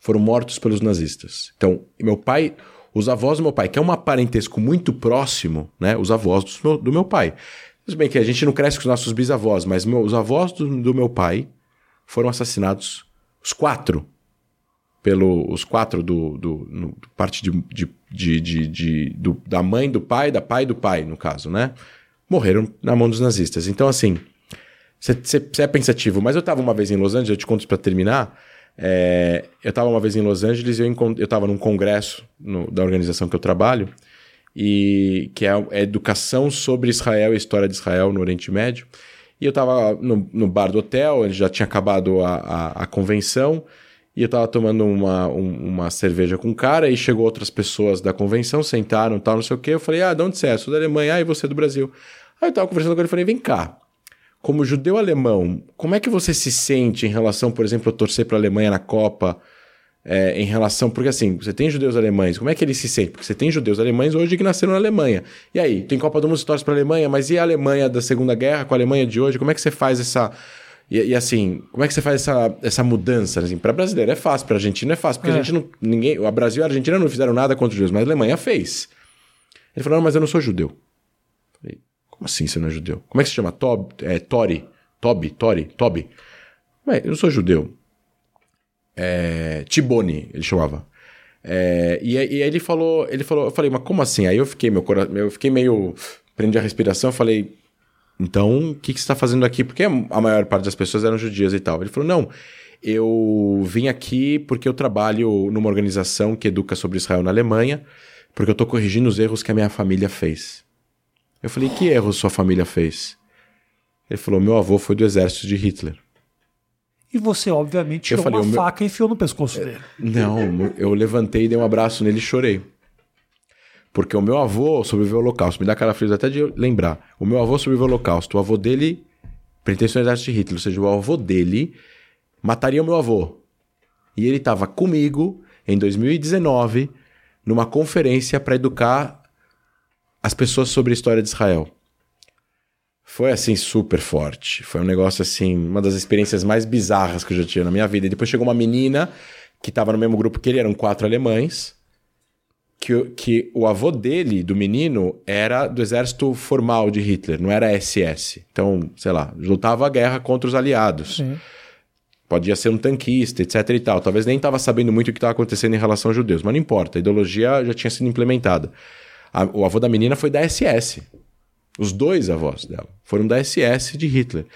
Speaker 2: Foram mortos pelos nazistas. Então, meu pai. Os avós do meu pai, que é um parentesco muito próximo, né? Os avós do meu, do meu pai. Tudo bem que a gente não cresce com os nossos bisavós, mas meu- os avós do, do meu pai foram assassinados, os quatro, pelo os quatro do, do, no- parte de, de, de, de- de- do- da mãe do pai, da pai do pai, no caso, né? Morreram na mão dos nazistas. Então, assim, você é pensativo, mas eu estava uma vez em Los Angeles, eu te conto para terminar. É, eu estava uma vez em Los Angeles e eu, estava num congresso no- da organização que eu trabalho e que é a educação sobre Israel e a história de Israel no Oriente Médio. E eu estava no, no, bar do hotel, já tinha acabado a, a, a convenção, e eu estava tomando uma, um, uma cerveja com um cara, e chegou outras pessoas da convenção, sentaram tal, não sei o quê. Eu falei, ah, de onde você é? Sou da Alemanha, ah, e você é do Brasil. Aí eu estava conversando com ele e falei, vem cá, como judeu alemão, como é que você se sente em relação, por exemplo, a torcer para a Alemanha na Copa? É, em relação. Porque assim, você tem judeus alemães, como é que eles se sentem? Porque você tem judeus alemães hoje que nasceram na Alemanha. E aí, tem Copa do Mundo, você torce para a Alemanha, mas e a Alemanha da Segunda Guerra com a Alemanha de hoje? Como é que você faz essa. E, e assim, como é que você faz essa, essa mudança? Assim, para brasileiro é fácil, para argentino é fácil, porque é. a gente não. Ninguém, o Brasil e a Argentina não fizeram nada contra os judeus, mas a Alemanha fez. Ele falou: não, mas eu não sou judeu. Como assim você não é judeu? Como é que se chama? Tob, é, Tori? Toby, Tori, Toby. Ué, eu sou judeu. É, Tibone, ele chamava. É, e, e, aí ele falou, ele falou, eu falei, mas como assim? Aí eu fiquei, meu coração, eu fiquei meio. Prendi a respiração, falei, então o que, que você está fazendo aqui? Porque a maior parte das pessoas eram judias e tal. Ele falou, não, eu vim aqui porque eu trabalho numa organização que educa sobre Israel na Alemanha, porque eu estou corrigindo os erros que a minha família fez. Eu falei, que erros sua família fez? Ele falou: meu avô foi do exército de Hitler.
Speaker 1: E você, obviamente, tirou falei, uma meu... faca e enfiou no pescoço dele.
Speaker 2: Não, eu levantei, dei um abraço nele e chorei. Porque o meu avô sobreviveu ao Holocausto. Me dá cara frio até de lembrar. O meu avô sobreviveu ao Holocausto. O avô dele pertenceu ao exército de Hitler. Ou seja, o avô dele mataria o meu avô. E ele estava comigo em 2019 numa conferência para educar as pessoas sobre a história de Israel foi assim super forte. Foi um negócio assim, uma das experiências mais bizarras que eu já tinha na minha vida. E depois chegou uma menina que estava no mesmo grupo que ele, eram quatro alemães, que, que o avô dele, do menino, era do exército formal de Hitler, não era SS. Então, sei lá, lutava a guerra contra os aliados. Sim. Podia ser um tanquista, etc e tal. Talvez nem estava sabendo muito o que estava acontecendo em relação aos judeus, mas não importa, a ideologia já tinha sido implementada. A, o avô da menina foi da SS. Os dois avós dela foram da SS de Hitler.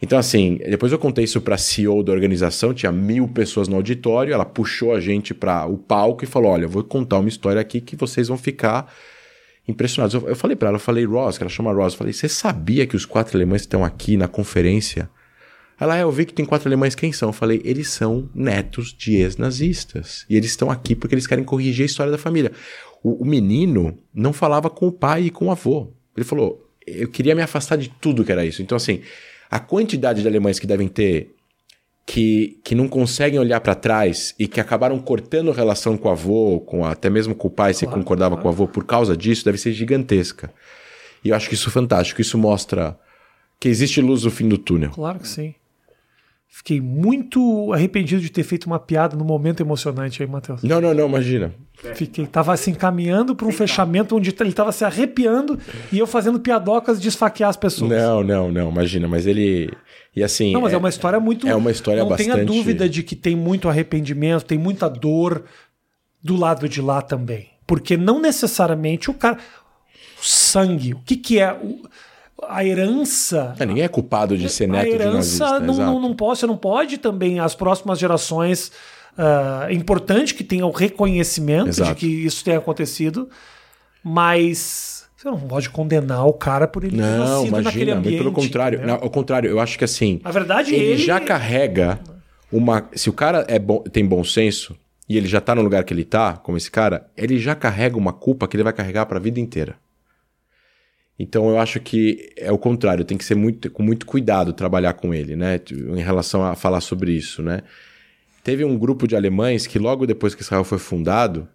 Speaker 2: Então, assim, depois eu contei isso para CEO da organização, tinha mil pessoas no auditório, ela puxou a gente para o palco e falou: Olha, vou contar uma história aqui que vocês vão ficar impressionados. Eu, eu falei para ela, eu falei, Ross, que ela chama Ross, eu falei: Você sabia que os quatro alemães estão aqui na conferência? Ela, é, eu vi que tem quatro alemães, quem são? Eu falei: Eles são netos de ex-nazistas. E eles estão aqui porque eles querem corrigir a história da família. O, o menino não falava com o pai e com o avô. Ele falou: eu queria me afastar de tudo que era isso. Então, assim, a quantidade de alemães que devem ter que, que não conseguem olhar para trás e que acabaram cortando relação com o avô, com a, até mesmo com o pai, se concordava claro. com o avô por causa disso, deve ser gigantesca. E eu acho que isso é fantástico. Isso mostra que existe luz no fim do túnel.
Speaker 1: Claro que sim. Fiquei muito arrependido de ter feito uma piada no momento emocionante aí, Matheus.
Speaker 2: Não, não, não, imagina.
Speaker 1: Fiquei, tava assim, caminhando para um fechamento onde ele tava se arrepiando e eu fazendo piadocas de esfaquear as pessoas.
Speaker 2: Não, não, não, imagina, mas ele. E assim.
Speaker 1: Não, mas é, é uma história muito.
Speaker 2: É uma história
Speaker 1: não
Speaker 2: bastante.
Speaker 1: Não tenha dúvida de que tem muito arrependimento, tem muita dor do lado de lá também. Porque não necessariamente o cara. O sangue, o que, que é. O a herança.
Speaker 2: É, ninguém é culpado de ser neto a herança de nazista.
Speaker 1: Não, não, não pode, você não pode também as próximas gerações. Uh, é importante que tenha o reconhecimento Exato. de que isso tenha acontecido, mas você não pode condenar o cara por ele
Speaker 2: não, ter nascido imagina, naquele ambiente. Pelo contrário, não, ao contrário, eu acho que assim.
Speaker 1: Na verdade,
Speaker 2: ele,
Speaker 1: ele
Speaker 2: já carrega uma. Se o cara é bom, tem bom senso e ele já tá no lugar que ele tá, como esse cara, ele já carrega uma culpa que ele vai carregar para a vida inteira. Então eu acho que é o contrário, tem que ser muito, com muito cuidado trabalhar com ele, né? Em relação a falar sobre isso, né? Teve um grupo de alemães que logo depois que Israel foi fundado,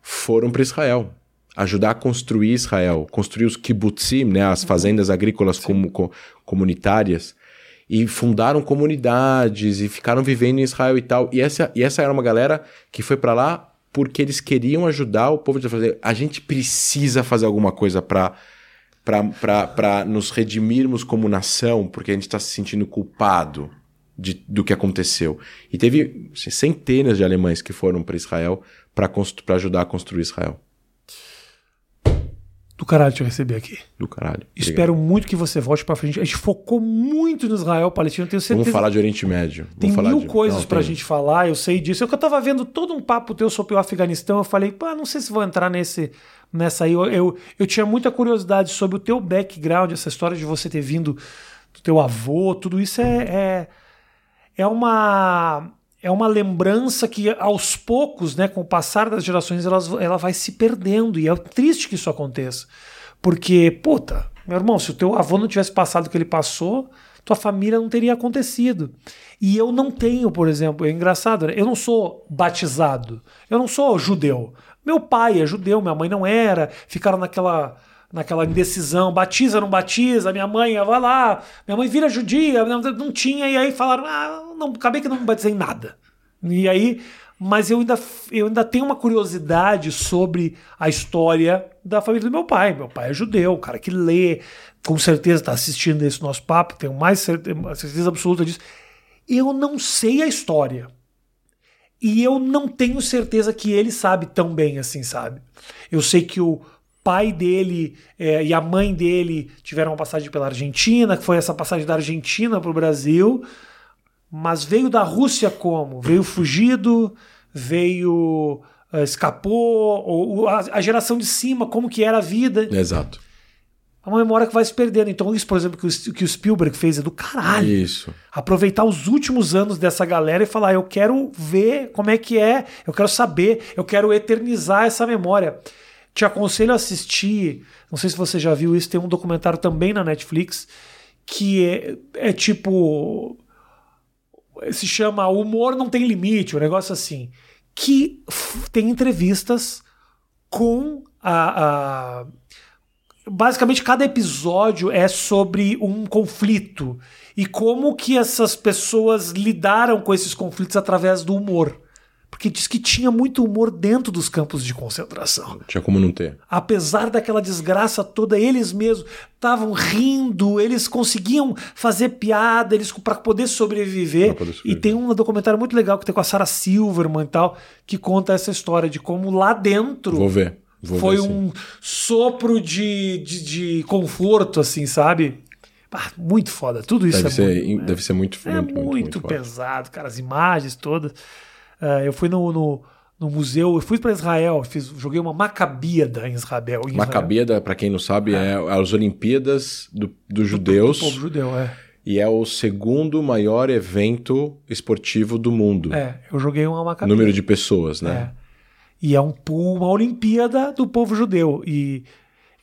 Speaker 2: foram para Israel ajudar a construir Israel, construir os kibbutzim, né, as fazendas agrícolas como, com, comunitárias, e fundaram comunidades e ficaram vivendo em Israel e tal. E essa, e essa era uma galera que foi para lá porque eles queriam ajudar o povo a fazer. A gente precisa fazer alguma coisa para para nos redimirmos como nação, porque a gente está se sentindo culpado de, do que aconteceu. E teve assim, centenas de alemães que foram para Israel para ajudar a construir Israel.
Speaker 1: Do caralho te receber aqui.
Speaker 2: Do caralho.
Speaker 1: Espero muito que você volte para frente. A gente focou muito no Israel, Palestina. Tenho certeza.
Speaker 2: Vamos falar de Oriente Médio.
Speaker 1: Tem
Speaker 2: Vamos
Speaker 1: mil
Speaker 2: de...
Speaker 1: coisas para a gente falar. Eu sei disso. É que eu tava vendo todo um papo teu sobre o Afeganistão. Eu falei, pá, não sei se vou entrar nesse nessa aí. Eu, eu, eu tinha muita curiosidade sobre o teu background, essa história de você ter vindo do teu avô, tudo isso é, é, é uma é uma lembrança que aos poucos, né, com o passar das gerações, ela, ela vai se perdendo e é triste que isso aconteça. Porque, puta, meu irmão, se o teu avô não tivesse passado o que ele passou, tua família não teria acontecido. E eu não tenho, por exemplo, é engraçado, né? eu não sou batizado, eu não sou judeu. Meu pai é judeu, minha mãe não era, ficaram naquela naquela indecisão, batiza, não batiza, minha mãe vai lá, minha mãe vira judia, não tinha, e aí falaram, ah, não, acabei que não batizei nada. E aí, mas eu ainda, eu ainda tenho uma curiosidade sobre a história da família do meu pai. Meu pai é judeu, o cara que lê, com certeza está assistindo esse nosso papo, tenho mais certeza, certeza absoluta disso. Eu não sei a história. E eu não tenho certeza que ele sabe tão bem assim, sabe? Eu sei que o pai dele é, e a mãe dele tiveram uma passagem pela Argentina, que foi essa passagem da Argentina para o Brasil, mas veio da Rússia como? Veio fugido, veio uh, escapou, ou, a, geração de cima, como que era a vida.
Speaker 2: Exato.
Speaker 1: Uma memória que vai se perdendo. Então, isso, por exemplo, que o, que o Spielberg fez é do caralho.
Speaker 2: Isso.
Speaker 1: Aproveitar os últimos anos dessa galera e falar: eu quero ver como é que é, eu quero saber, eu quero eternizar essa memória. Te aconselho a assistir. Não sei se você já viu isso, tem um documentário também na Netflix que é, é tipo. Se chama Humor Não Tem Limite, um negócio assim. Que tem entrevistas com a, a basicamente cada episódio é sobre um conflito e como que essas pessoas lidaram com esses conflitos através do humor porque diz que tinha muito humor dentro dos campos de concentração.
Speaker 2: Tinha como não ter.
Speaker 1: Apesar daquela desgraça toda, eles mesmos estavam rindo, eles conseguiam fazer piada, eles para poder sobreviver. poder sobreviver. E tem um documentário muito legal que tem com a Sarah Silverman e tal, que conta essa história de como lá dentro.
Speaker 2: Vou ver. Vou
Speaker 1: foi um sopro de, de, de, conforto, assim, sabe? Ah, muito foda. Tudo isso
Speaker 2: deve
Speaker 1: é
Speaker 2: ser,
Speaker 1: muito,
Speaker 2: Deve ser muito,
Speaker 1: é
Speaker 2: muito,
Speaker 1: muito, muito pesado, cara. As imagens todas. Uh, eu fui no, no, no, museu, eu fui para Israel, fiz, joguei uma macabíada em Israel. Em
Speaker 2: macabíada, para quem não sabe, é. é, as Olimpíadas do, dos judeus.
Speaker 1: Do, do povo judeu, é.
Speaker 2: E é o segundo maior evento esportivo do mundo.
Speaker 1: É, eu joguei uma macabíada.
Speaker 2: Número de pessoas, né?
Speaker 1: É. E é um, uma Olimpíada do povo judeu. E,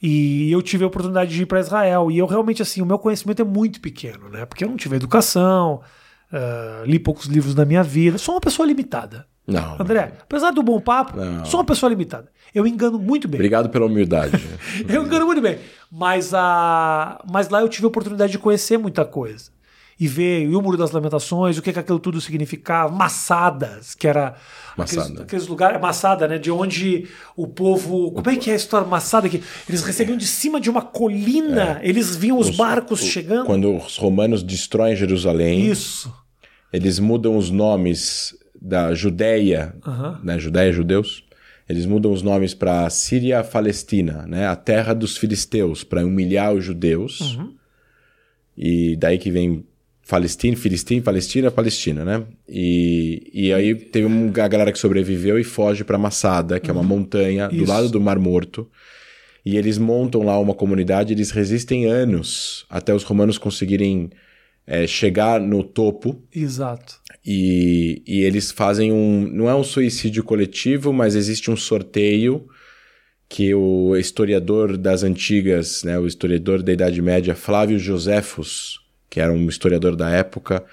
Speaker 1: e eu tive a oportunidade de ir para Israel. E eu realmente, assim, o meu conhecimento é muito pequeno, né? Porque eu não tive educação, Uh, li poucos livros na minha vida. Sou uma pessoa limitada.
Speaker 2: Não.
Speaker 1: André, apesar do bom papo, não. sou uma pessoa limitada. Eu engano muito bem.
Speaker 2: Obrigado pela humildade. (laughs)
Speaker 1: eu engano muito bem. Mas, a... Mas lá eu tive a oportunidade de conhecer muita coisa. E ver o Muro das Lamentações, o que, que aquilo tudo significava, Massadas, que era
Speaker 2: Massada.
Speaker 1: aqueles, aqueles lugares, Massada, né? De onde o povo. Como é que é a história Massada? Que eles recebiam de cima de uma colina, é. eles viam os, os barcos o, chegando.
Speaker 2: Quando os romanos destroem Jerusalém.
Speaker 1: Isso.
Speaker 2: Eles mudam os nomes da Judéia, uhum. né? Judéia, judeus. Eles mudam os nomes para Síria Palestina, né? A terra dos filisteus, para humilhar os judeus. Uhum. E daí que vem Palestina, Filistina, Palestina, Palestina, né? E, e aí teve uma galera que sobreviveu e foge para Massada, que é uma uhum. montanha Isso. do lado do Mar Morto. E eles montam lá uma comunidade, eles resistem anos até os romanos conseguirem é, chegar no topo.
Speaker 1: Exato.
Speaker 2: E, e eles fazem um. Não é um suicídio coletivo, mas existe um sorteio que o historiador das antigas, né, o historiador da Idade Média, Flávio Joséfos, que era um historiador da época,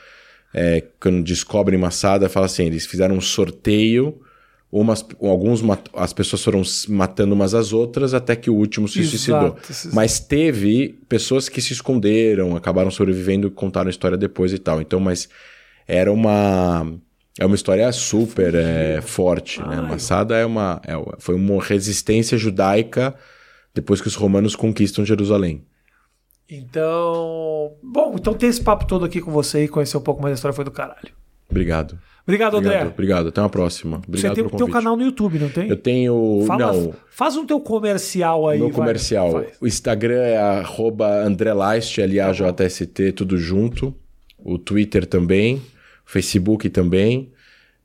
Speaker 2: é, quando descobre Massada, fala assim: eles fizeram um sorteio, umas, alguns as pessoas foram matando umas às outras até que o último se suicidou. Mas teve pessoas que se esconderam, acabaram sobrevivendo e contaram a história depois e tal. Então, mas era uma. É uma história super é, forte, né? Massada é uma, é, foi uma resistência judaica depois que os romanos conquistam Jerusalém.
Speaker 1: Então, bom, então ter esse papo todo aqui com você e conhecer um pouco mais da história foi do caralho.
Speaker 2: Obrigado.
Speaker 1: Obrigado, André.
Speaker 2: Obrigado, obrigado. Até uma próxima. Obrigado
Speaker 1: você tem o teu canal no YouTube, não tem?
Speaker 2: Eu tenho.
Speaker 1: Fala,
Speaker 2: não.
Speaker 1: Faz um teu comercial aí.
Speaker 2: Meu comercial. Vai, o Instagram é Andrelast, L-A-J-S-T, tudo junto. O Twitter também. O Facebook também.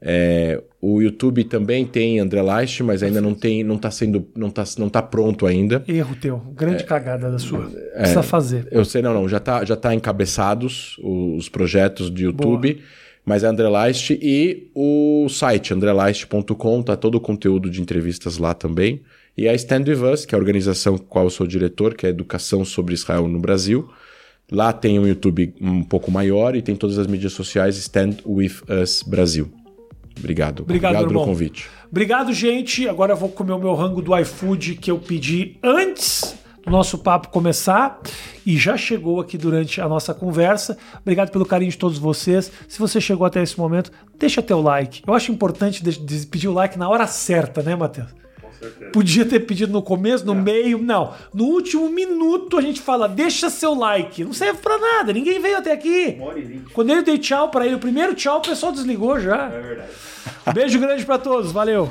Speaker 2: É, o YouTube também tem André Leist, mas ainda não tem, não tá sendo, não tá, não tá pronto ainda.
Speaker 1: Erro teu, grande cagada da sua. Precisa fazer.
Speaker 2: Eu sei, não, não, já tá, já tá encabeçados os projetos de YouTube, mas é André Leist e o site andreleist.com, tá todo o conteúdo de entrevistas lá também. E a Stand With Us, que é a organização com a qual eu sou diretor, que é Educação sobre Israel no Brasil. Lá tem um YouTube um pouco maior e tem todas as mídias sociais Stand With Us Brasil. Obrigado.
Speaker 1: Obrigado,
Speaker 2: Obrigado pelo convite.
Speaker 1: Obrigado, gente. Agora eu vou comer o meu rango do iFood que eu pedi antes do nosso papo começar e já chegou aqui durante a nossa conversa. Obrigado pelo carinho de todos vocês. Se você chegou até esse momento, deixa teu like. Eu acho importante pedir o like na hora certa, né, Matheus? Podia ter pedido no começo, no meio, não. No último minuto a gente fala, deixa seu like. Não serve pra nada, ninguém veio até aqui. Quando eu dei tchau pra ele, o primeiro tchau, o pessoal desligou já. É verdade. Beijo grande pra todos, valeu.